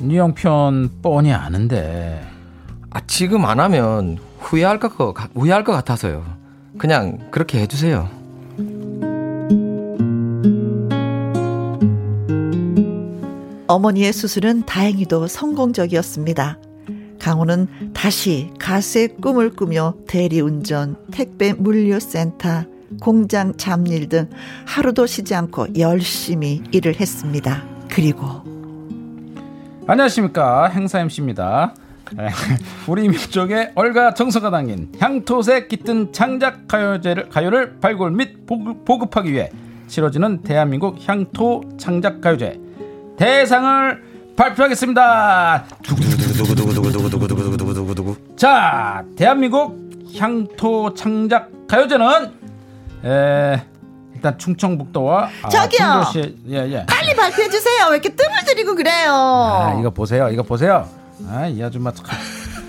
네 형편 뻔히 아는데. 아 지금 안 하면 후회할 것 후회할 것 같아서요. 그냥 그렇게 해주세요. 어머니의 수술은 다행히도 성공적이었습니다. 강호는 다시 가수의 꿈을 꾸며 대리운전, 택배 물류센터, 공장 잡일 등 하루도 쉬지 않고 열심히 일을 했습니다. 그리고 안녕하십니까 행사 MC입니다. 우리 민족의 얼가 정서가 담긴 향토색 깃든 창작 가요제를 가요를 발굴 및 보급, 하기 위해 치러지는 대한민국 향토 창작 가요제 대상을 발표하겠습니다. 자, 대한민국 향토 창작 가요제는 에, 일단 충청북도와 아, 저기요. 예, 예. 빨리 발표해 주세요. 왜 이렇게 뜸을 들이고 그래요? 아, 이거 보세요. 이거 보세요. 아, 이 아줌마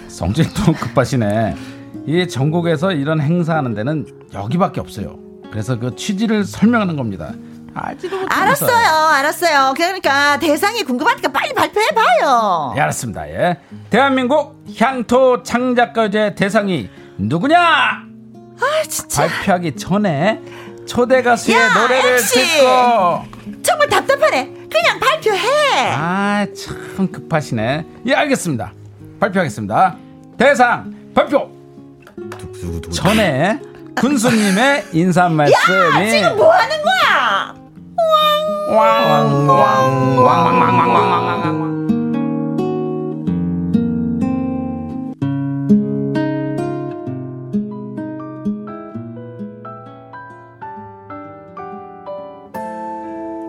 성질도 급하시네. 이 전국에서 이런 행사하는 데는 여기밖에 없어요. 그래서 그 취지를 설명하는 겁니다. 알았어요, 알았어요. 그러니까 대상이 궁금하니까 빨리 발표해봐요. 예, 알았습니다. 예. 대한민국 향토 창작가제 대상이 누구냐? 아, 진짜. 발표하기 전에 초대 가수의 야, 노래를 MC. 듣고 정말 답답하네. 그냥 발표해. 아, 참 급하시네. 예, 알겠습니다. 발표하겠습니다. 대상 발표. 전에 군수님의 인사 말씀이 야, 지금 뭐 하는 거야?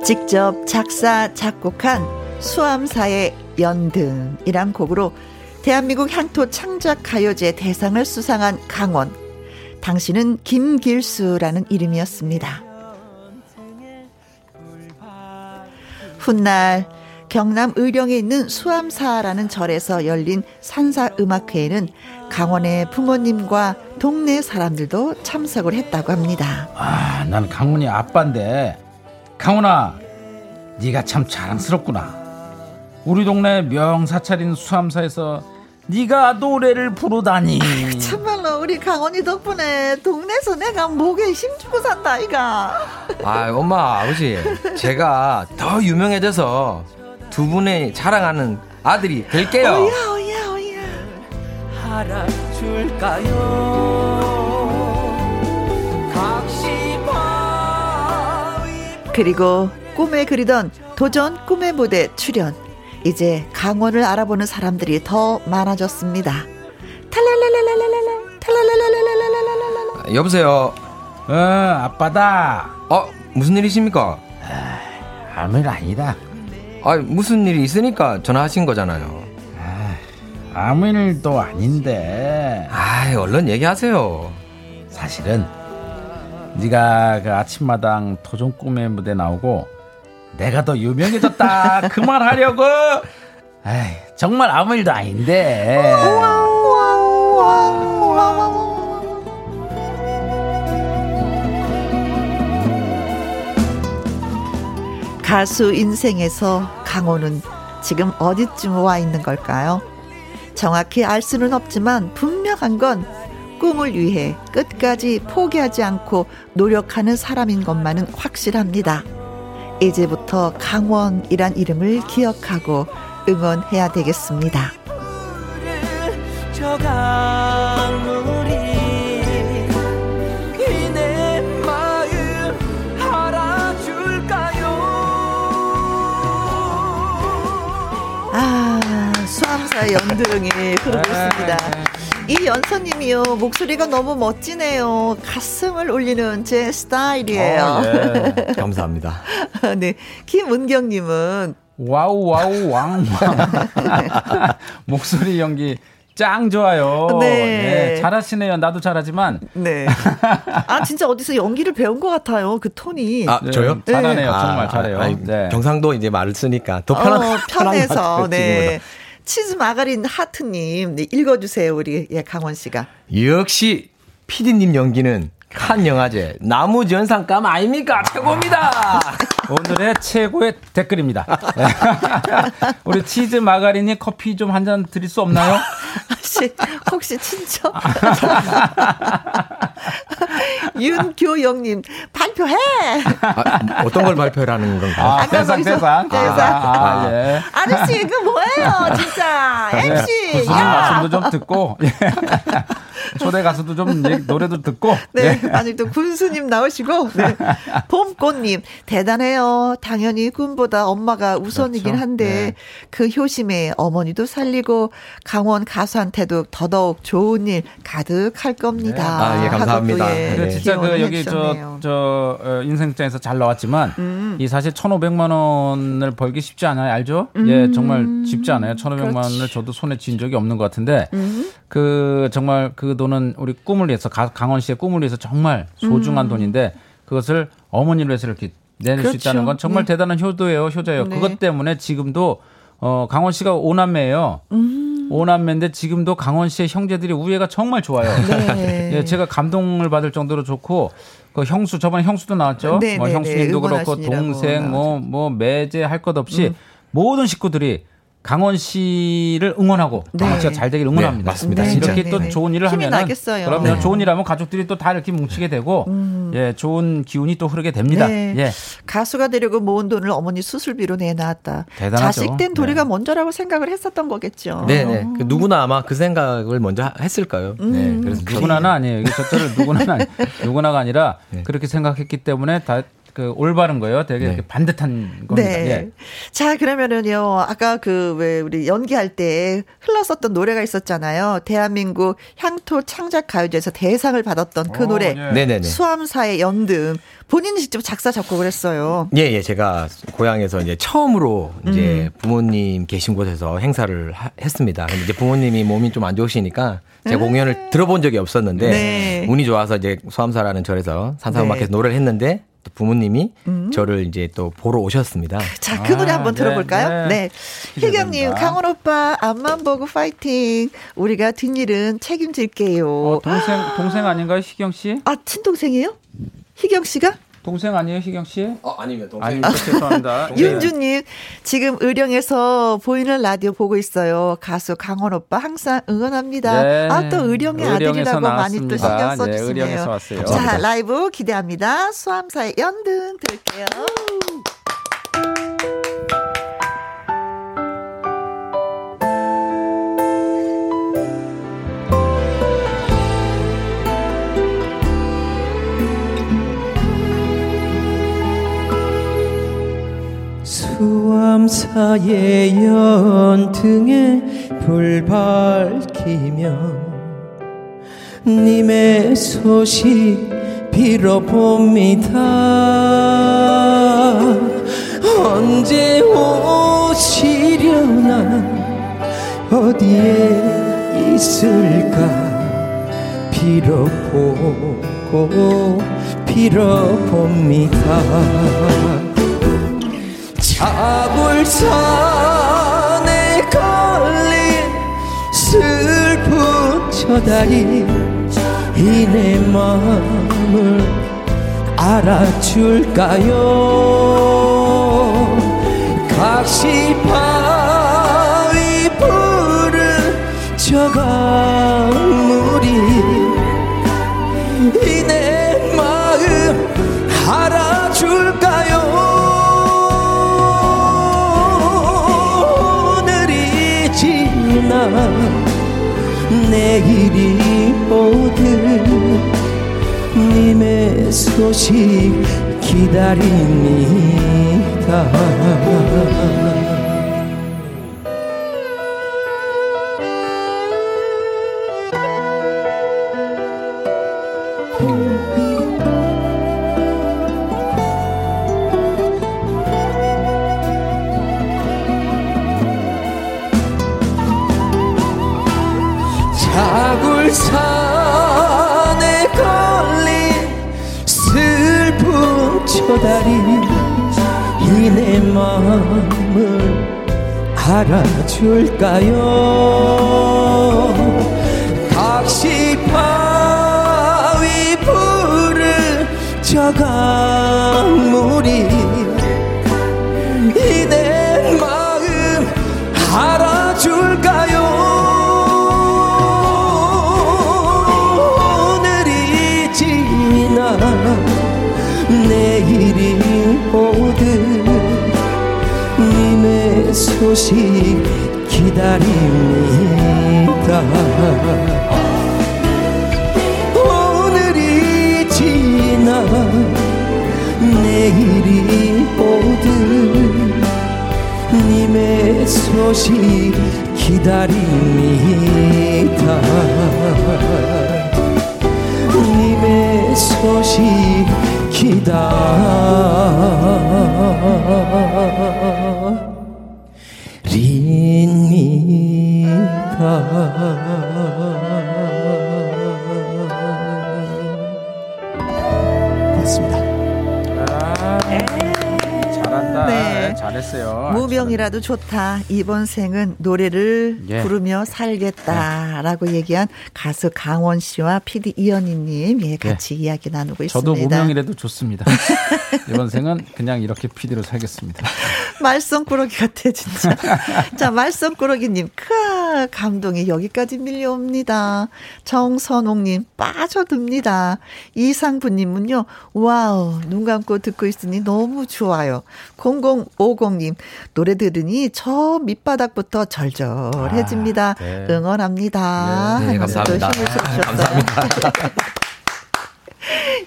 직접 작사 작곡한 수암사의 연등이란 곡으로 대한민국 향토 창작 가요제 대상을 수상한 강원 당신은 김길수라는 이름이었습니다. 훗날 경남 의령에 있는 수암사라는 절에서 열린 산사음악회에는 강원의 부모님과 동네 사람들도 참석을 했다고 합니다. 아, 난 강원이 아빠인데 강훈아, 네가 참 자랑스럽구나. 우리 동네 명사찰인 수암사에서 네가 노래를 부르다니. 아, 우리 강원이 덕분에 동네에서 내가 목에 힘주고 산다 아이가. 아 엄마 아버지 제가 더 유명해져서 두 분의 자랑하는 아들이 될게요. 어야 어야. 알아줄까요? 그리고 꿈에 그리던 도전 꿈의 무대 출연. 이제 강원을 알아보는 사람들이 더 많아졌습니다. 탈랄랄랄랄랄랄 라 탈랄랄랄랄랄랄랄라 여보세요. 어 아빠다. 어 무슨 일이십니까? 아, 아무 일 아니다. 아 무슨 일이 있으니까 전화하신 거잖아요. 아, 아무 일도 아닌데. 아 얼른 얘기하세요. 사실은 네가 그 아침마당 토종 꿈의 무대 나오고 내가 더 유명해졌다 그 말 하려고 에이, 정말 아무 일도 아닌데 가수 인생에서 강호는 지금 어디쯤 와 있는 걸까요? 정확히 알 수는 없지만 분명한 건 꿈을 위해 끝까지 포기하지 않고 노력하는 사람인 것만은 확실합니다. 이제부터 강원이란 이름을 기억하고 응원해야 되겠습니다. 수암사 연등이 흐르고 있습니다. 이 연서님이요 목소리가 너무 멋지네요. 가슴을 울리는 제 스타일이에요. 어, 예. 감사합니다. 네, 김은경님은 와우 와우 왕왕 목소리 연기 짱 좋아요. 네. 네. 잘하시네요. 나도 잘하지만. 네. 아, 진짜 어디서 연기를 배운 것 같아요. 그 톤이. 아, 네. 저요? 잘하네요. 네. 정말 잘해요. 아, 네. 경상도 이제 말을 쓰니까 더 편한, 어, 편해서. 네. 치즈 마가린 하트님, 네, 읽어주세요, 우리, 예, 강원 씨가. 역시, 피디님 연기는 칸 영화제 나무전상감 아닙니까? 최고입니다! 오늘의 최고의 댓글입니다. 우리 치즈 마가린이 커피 좀 한 잔 드릴 수 없나요? 혹시, 혹시 친척? 윤교영님, 발표해! 아, 어떤 걸 발표라는 건가요? 아, 대상, 대상. 대상. 아, 아, 예. 아저씨, 그 뭐예요, 진짜. MC. 무슨 말씀도 좀 듣고. 예. 초대 가수도 좀 노래도 듣고. 네, 네. 아니 또 군수님 나오시고 네. 봄꽃님 대단해요. 당연히 꿈보다 엄마가 우선이긴 그렇죠. 한데 네. 그 효심에 어머니도 살리고 강원 가수한테도 더더욱 좋은 일 가득할 겁니다. 네. 아, 예, 감사합니다. 또, 예, 네. 진짜 그 여기 저, 저 어, 인생장에서 잘 나왔지만 음. 이 사실 1,500만 원을 벌기 쉽지 않아요. 알죠? 음. 예, 정말 쉽지 않아요. 1,500만 그렇지. 원을 저도 손에 쥔 적이 없는 것 같은데 음. 그 정말 그 돈은 우리 꿈을 위해서 강원 씨의 꿈을 위해서 정말 소중한 음. 돈인데 그것을 어머니를 위해서 이렇게 내낼 그렇죠. 수 있다는 건 정말 네. 대단한 효도예요, 효자예요. 네. 그것 때문에 지금도 어 강원 씨가 오남매예요. 음. 오남매인데 지금도 강원 씨의 형제들이 우애가 정말 좋아요. 네. 예, 제가 감동을 받을 정도로 좋고 그 형수 저번에 형수도 나왔죠. 네, 뭐 네, 형수님도 네. 그렇고 동생 뭐뭐 뭐 매제 할 것 없이 음. 모든 식구들이 강원 씨를 응원하고 네. 강원 씨가 잘 되길 응원합니다. 네, 맞습니다. 네, 이렇게 네, 또 네. 좋은 일을 하면 그러면 네. 좋은 일하면 가족들이 또 다 이렇게 뭉치게 되고 음. 예 좋은 기운이 또 흐르게 됩니다. 예 가수가 되려고 모은 돈을 어머니 수술비로 내놨다. 대단하죠. 자식 된 도리가 먼저라고 생각을 했었던 거겠죠. 네 네. 그 누구나 아마 그 생각을 먼저 했을까요? 음. 네. 그래서 누구나는 아니에요. 이게 저를 누구나는 아니, 누구나가 아니라 그렇게 생각했기 때문에 다 그 올바른 거예요. 되게 네. 반듯한 겁니다. 네. 예. 자, 그러면은요. 아까 그 왜 우리 연기할 때 흘렀었던 노래가 있었잖아요. 대한민국 향토 창작 가요제에서 대상을 받았던 그 오, 노래. 네. 수암사의 연등. 본인이 직접 작사 작곡을 했어요. 예, 예. 제가 고향에서 이제 처음으로 이제 음. 부모님 계신 곳에서 행사를 하, 했습니다. 근데 이제 부모님이 몸이 좀 안 좋으시니까 제가 음. 공연을 들어본 적이 없었는데 네. 운이 좋아서 이제 수암사라는 절에서 산사음악회에서 네. 노래를 했는데 부모님이 음. 저를 이제 또 보러 오셨습니다. 자, 그 노래 아, 한번 네, 들어볼까요? 네. 네. 희경님, 강원 오빠, 앞만 보고 파이팅. 우리가 뒷일은 책임질게요. 어, 동생, 동생 아닌가요, 희경 씨? 아, 친동생이에요? 희경 씨가? 동생 아니에요, 희경 씨? 어, 아니면 동생. 아니, 죄송합니다. 윤주님, 지금 의령에서 보이는 라디오 보고 있어요. 가수 강원 오빠 항상 응원합니다. 네. 아, 또 의령의 아들이라고 많이 또 신경 네, 써주시네요. 네, 의령에서 왔어요. 자, 라이브 기대합니다. 수암사의 연등 들을게요. 수암사의 연등에 불 밝히며 님의 소식 빌어봅니다. 언제 오시려나 어디에 있을까 빌어보고 빌어봅니다 자불산에 걸린 슬픈 저다리 이내 마음을 알아줄까요? 각시바위 푸른 저 강물이 님의 소식 기다립 초다리 이내 마음을 알아줄까요? 각시바위 부른 저 강물이 소식 기다립니다. 오늘이 지나 내일이 오듯 님의 소식 기다립니다. 님의 소식 기다 맞습니다. 아, 잘한다. 네. 잘했어. 했어요. 무명이라도 좋다. 이번 생은 노래를 예. 부르며 살겠다라고 예. 얘기한 가수 강원 씨와 PD 이현희님 예, 같이 예. 이야기 나누고 있습니다. 저도 무명이라도 좋습니다. 이번 생은 그냥 이렇게 PD로 살겠습니다. 말썽꾸러기 같아 진짜. 자 말썽꾸러기님 크 감동이 여기까지 밀려옵니다. 정선옥님 빠져듭니다. 이상부님은요 와우 눈 감고 듣고 있으니 너무 좋아요. 0050님 노래 들으니 저 밑바닥부터 절절해집니다. 아, 네. 응원합니다. 네, 네 감사합니다. 감사합니다.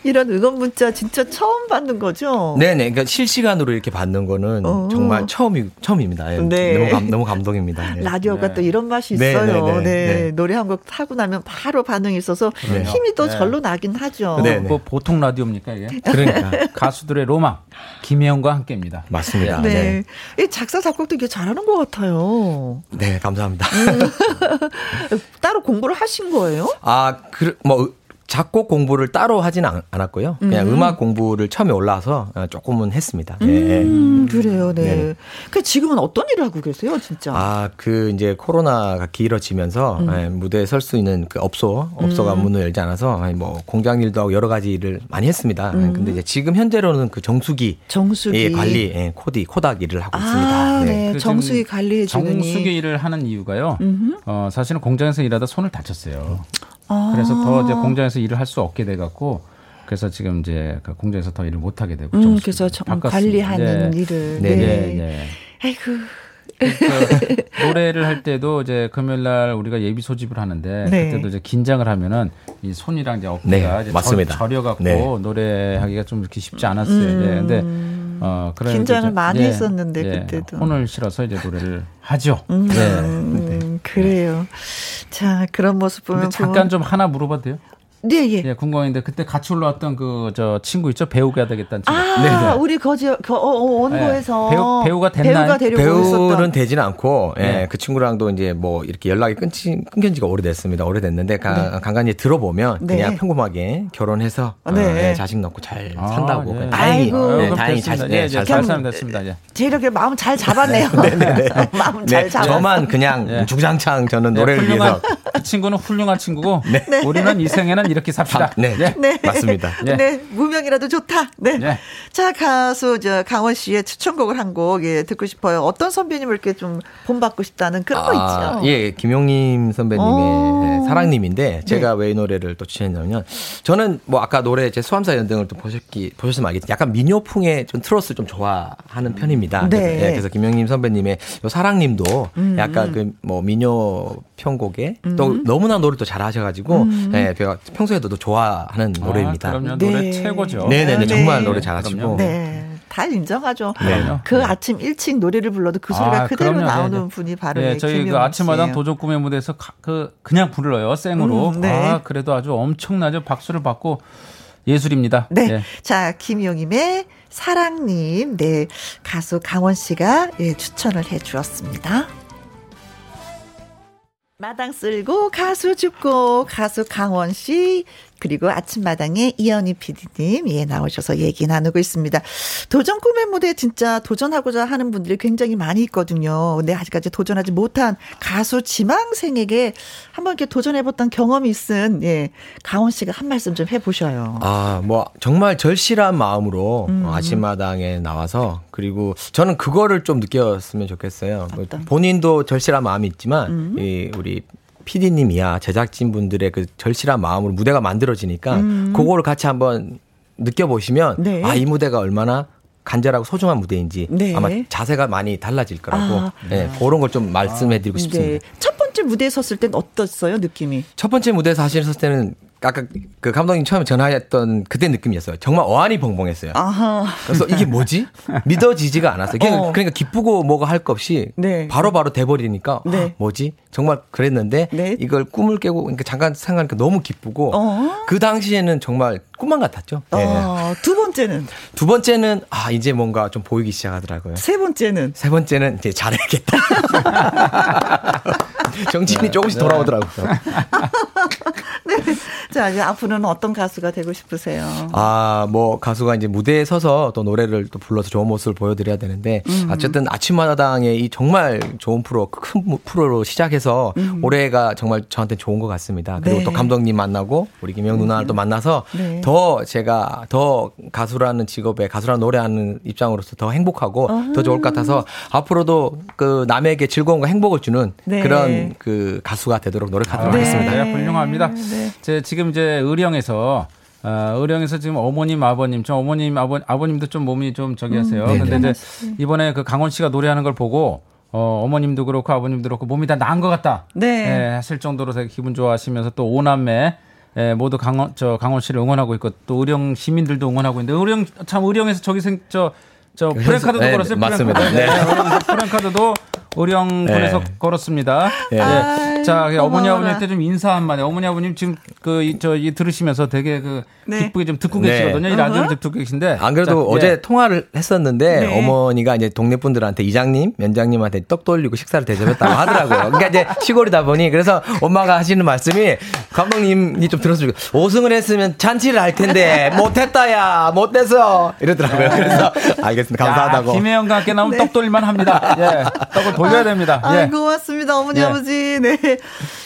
이런 응원 문자 진짜 처음 받는 거죠? 네네. 그러니까 실시간으로 이렇게 받는 거는 어. 정말 처음이, 처음입니다. 예. 네. 너무, 감, 너무 감동입니다. 네. 라디오가 네. 또 이런 맛이 네, 있어요. 네, 네, 네. 노래 한 곡 타고 나면 바로 반응이 있어서 힘이 또 절로 나긴 하죠. 네. 뭐 보통 라디오입니까, 이게? 그러니까. 가수들의 로망, 김혜영과 함께입니다. 맞습니다. 네. 네. 작사, 작곡도 이게 잘하는 것 같아요. 네, 감사합니다. 음. 따로 공부를 하신 거예요? 아, 그, 뭐, 작곡 공부를 따로 하지는 않았고요. 그냥 음. 악 공부를 처음에 올라와서 어, 조금은 했습니다. 네. 음, 그래요, 네. 네. 그 지금은 어떤 일을 하고 계세요, 진짜? 아, 그 이제 코로나가 길어지면서 음. 네, 무대에 설 수 있는 그 업소, 업소가 음. 문을 열지 않아서 뭐 공장 일도 하고 여러 가지 일을 많이 했습니다. 음. 근데 이제 지금 현재로는 그 정수기, 정수기. 예, 관리, 예, 코디, 코닥 일을 하고 아, 있습니다. 네. 네. 정수기 관리해 주는 정수기 일을 하는 이유가요. 어, 사실은 공장에서 일하다 손을 다쳤어요. 아. 그래서 더 이제 공장에서 일을 할 수 없게 돼 갖고 그래서 지금 이제 그 공장에서 더 일을 못 하게 되고 음, 그래서 관리하는 네. 일을 네. 네. 네. 네. 아이고 그 노래를 할 때도 이제 금요일 날 우리가 예비 소집을 하는데 네. 그때도 이제 긴장을 하면은 이 손이랑 이제 어깨가 네, 이제 맞습니다. 절, 여 갖고 네. 노래하기가 좀 이렇게 쉽지 않았어요. 음. 네. 근데 어 그런 긴장을 많이 네, 했었는데 네. 그때도 혼을 실어서 이제 노래를 하죠. 음. 네. 음, 그래요. 자 그런 모습 보면 잠깐 좀 하나 물어봐도 돼요? 네, 예. 예, 궁금한데 그때 같이 올라왔던 그 저 친구 있죠? 배우가 되겠다는 친구. 아, 네, 네. 우리 거지 그 어, 어, 원고에서 네. 배우 배우 가 됐나요? 배우가 배우는 되지는 않고 예, 네. 그 친구랑도 이제 뭐 이렇게 연락이 끊지 끊긴 지가 오래됐습니다. 오래됐는데 가, 네. 간간히 들어보면 네. 그냥 평범하게 결혼해서 어, 네. 어, 예, 자식 낳고 잘 아, 산다고. 네. 다행히 네, 다행히 잘, 네, 잘, 잘 살면 됐습니다. 예. 제 이렇게 마음 잘 잡았네요. 네, 네, 네. 마음 잘 잡았. 저만 그냥 주장창 저는 노래를 위해서. 그 친구는 훌륭한 친구고 우리는 이 생에는 이렇게 삽시다. 아, 네. 네. 네. 맞습니다. 네. 네. 무명이라도 좋다. 네. 네. 자, 가수, 저, 강원 씨의 추천곡을 한 곡, 예, 듣고 싶어요. 어떤 선배님을 이렇게 좀 본받고 싶다는 그런 아, 거 있죠? 예, 김용님 선배님의 사랑님인데, 제가 네. 왜이 노래를 또 추천했냐면, 저는 뭐 아까 노래 제 수함사 연등을 또 보셨기, 보셨으면 알겠지만, 약간 민요풍의 좀 트로스를 좀 좋아하는 편입니다. 네. 그래서, 예, 그래서 김용님 선배님의 요 사랑님도 음. 약간 그 뭐 민요 편곡에 음. 또 너무나 노래를 또 잘하셔가지고, 음. 예, 평소에도 좋아 하는 아, 노래입니다. 그럼요. 노래 네. 최고죠. 네네네. 네. 정말 노래 잘하시고. 네. 다 인정하죠. 네. 그 네. 아침 일찍 노래를 불러도 그 소리가 아, 그대로 그럼요. 나오는 네네. 분이 바로 네, 저희 그 아침마당 도전 꿈의 무대에서 가, 그 그냥 불러요 생으로. 음, 네. 아 그래도 아주 엄청나죠. 박수를 받고 예술입니다. 네. 네. 자 김용임의 사랑님, 네 가수 강원 씨가 예, 추천을 해주었습니다. 마당 쓸고 가수 죽고 가수 강원 씨 그리고 아침마당에 이현희 PD님, 예, 나오셔서 얘기 나누고 있습니다. 도전 꿈의 무대 진짜 도전하고자 하는 분들이 굉장히 많이 있거든요. 근데 아직까지 도전하지 못한 가수 지망생에게 한번 이렇게 도전해봤던 경험이 있은, 예, 강원 씨가 한 말씀 좀 해보셔요. 아, 뭐, 정말 절실한 마음으로 음. 아침마당에 나와서 그리고 저는 그거를 좀 느꼈으면 좋겠어요. 어떤? 본인도 절실한 마음이 있지만, 음. 이, 우리 PD님이야 제작진분들의 그 절실한 마음으로 무대가 만들어지니까 음. 그거를 같이 한번 느껴보시면 네. 아이 무대가 얼마나 간절하고 소중한 무대인지 네. 아마 자세가 많이 달라질 거라고 아. 네, 그런 걸 좀 말씀해드리고 아. 싶습니다. 네. 첫 번째 무대에 섰을 땐 어땠어요 느낌이? 첫 번째 무대에 사실 섰을 때는 아까 그 감독님 처음에 전화했던 그때 느낌이었어요. 정말 어안이 벙벙했어요. 아하. 그래서 이게 뭐지? 믿어지지가 않았어요. 그러니까, 어. 그러니까 기쁘고 뭐가 할 것 없이 바로바로 네. 바로 돼버리니까 네. 아, 뭐지? 정말 그랬는데 네. 이걸 꿈을 깨고 그러니까 잠깐 생각하니까 너무 기쁘고 어. 그 당시에는 정말 꿈만 같았죠. 어. 네. 두 번째는 두 번째는 아 이제 뭔가 좀 보이기 시작하더라고요. 세 번째는 세 번째는 이제 잘해야겠다. 정신이 조금씩 돌아오더라고요. 네. 자 자, 이제 앞으로는 어떤 가수가 되고 싶으세요? 아, 뭐 가수가 이제 무대에 서서 또 노래를 또 불러서 좋은 모습을 보여드려야 되는데 음. 어쨌든 아침마당의 이 정말 좋은 프로, 큰 프로로 시작해서 음. 올해가 정말 저한테 좋은 것 같습니다. 그리고 네. 또 감독님 만나고 우리 김영 누나를 또 만나서 네. 더 제가 더 가수라는 직업에 가수라는 노래하는 입장으로서 더 행복하고 아. 더 좋을 것 같아서 앞으로도 그 남에게 즐거움과 행복을 주는 네. 그런 그 가수가 되도록 노력하도록 아, 하겠습니다. 네, 훌륭합니다. 네. 제 지금 이제 의령에서 어, 의령에서 지금 어머님, 아버님, 저 어머님, 아버, 아버님도 좀 몸이 좀 저기 하세요. 음, 네, 근데 이제 이번에 그 강원 씨가 노래하는 걸 보고 어, 어머님도 그렇고 아버님도 그렇고 몸이 다 나은 것 같다. 네. 예, 하실 정도로 되게 기분 좋아하시면서 또 오남매 예, 모두 강원 저 강원 씨를 응원하고 있고 또 의령 시민들도 응원하고 있는데 의령 참 의령에서 저기 생저 저 프랭카드도 네, 걸었어요. 맞습니다. 프랭카드. 네. 프랭카드도 의령군에서 네. 걸었습니다. 네. 네. 자, 어머니 아버님 때좀 인사 한마디. 어머니 아버님 지금 그저이 들으시면서 되게 그 네. 기쁘게 좀 듣고 네. 계시거든요. 이 라디오 듣고 계신데. 안 그래도 자, 어제 예. 통화를 했었는데 네. 어머니가 이제 동네 분들한테 이장님, 면장님한테 떡 돌리고 식사를 대접했다고 하더라고요. 그러니까 이제 시골이다 보니 그래서 엄마가 하시는 말씀이 감독님이 좀 들었으면 5승을 했으면 잔치를 할 텐데 못했다야 못돼서 이러더라고요. 그래서 알겠습니다. 감사하다고. 야, 김혜영과 함께 나오면 떡 돌릴만 합니다. 예. 떡을 돌려야 됩니다. 아, 예. 고맙습니다. 어머니, 예. 아버지. 네.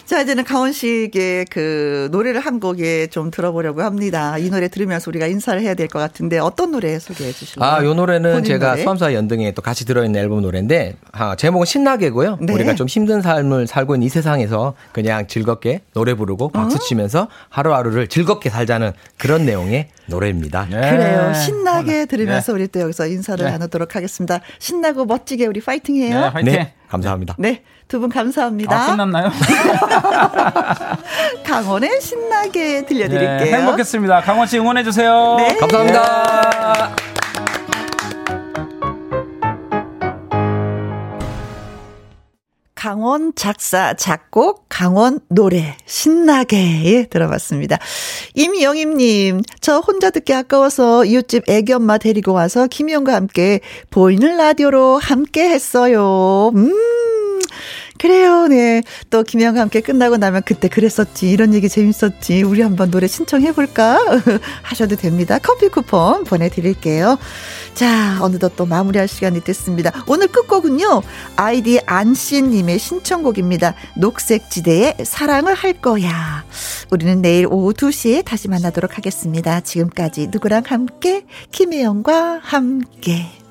자, 이제는 가온 씨에게 그 노래를 한 곡에 좀 들어보려고 합니다. 이 노래 들으면서 우리가 인사를 해야 될 것 같은데 어떤 노래 소개해 주실까요? 아, 요 노래는 제가 노래? 수험사 연등에 또 같이 들어있는 앨범 노래인데 아, 제목은 신나게고요. 네. 우리가 좀 힘든 삶을 살고 있는 이 세상에서 그냥 즐겁게 노래 부르고 박수 어? 치면서 하루하루를 즐겁게 살자는 그런 내용의 노래입니다. 네. 그래요. 신나게 들으면서 네. 우리 또 여기서 인사를 네. 나누도록 하겠습니다. 신나고 멋지게 우리 파이팅해요. 네, 파이팅. 네, 감사합니다. 네. 두 분 감사합니다. 아, 끝났나요? 강원의 신나게 들려드릴게요. 네, 행복했습니다. 강원 씨 응원해주세요. 네. 감사합니다. 강원 작사, 작곡, 강원 노래, 신나게 들어봤습니다. 임영임님, 저 혼자 듣기 아까워서 이웃집 애기 엄마 데리고 와서 김희영과 함께 보이는 라디오로 함께 했어요. 음. 그래요, 네. 또 김영과 함께 끝나고 나면 그때 그랬었지. 이런 얘기 재밌었지. 우리 한번 노래 신청해볼까? 하셔도 됩니다. 커피 쿠폰 보내드릴게요. 자, 어느덧 또 마무리할 시간이 됐습니다. 오늘 끝곡은요. 아이디 안씨님의 신청곡입니다. 녹색지대의 사랑을 할 거야. 우리는 내일 오후 2시에 다시 만나도록 하겠습니다. 지금까지 누구랑 함께? 김혜영과 함께.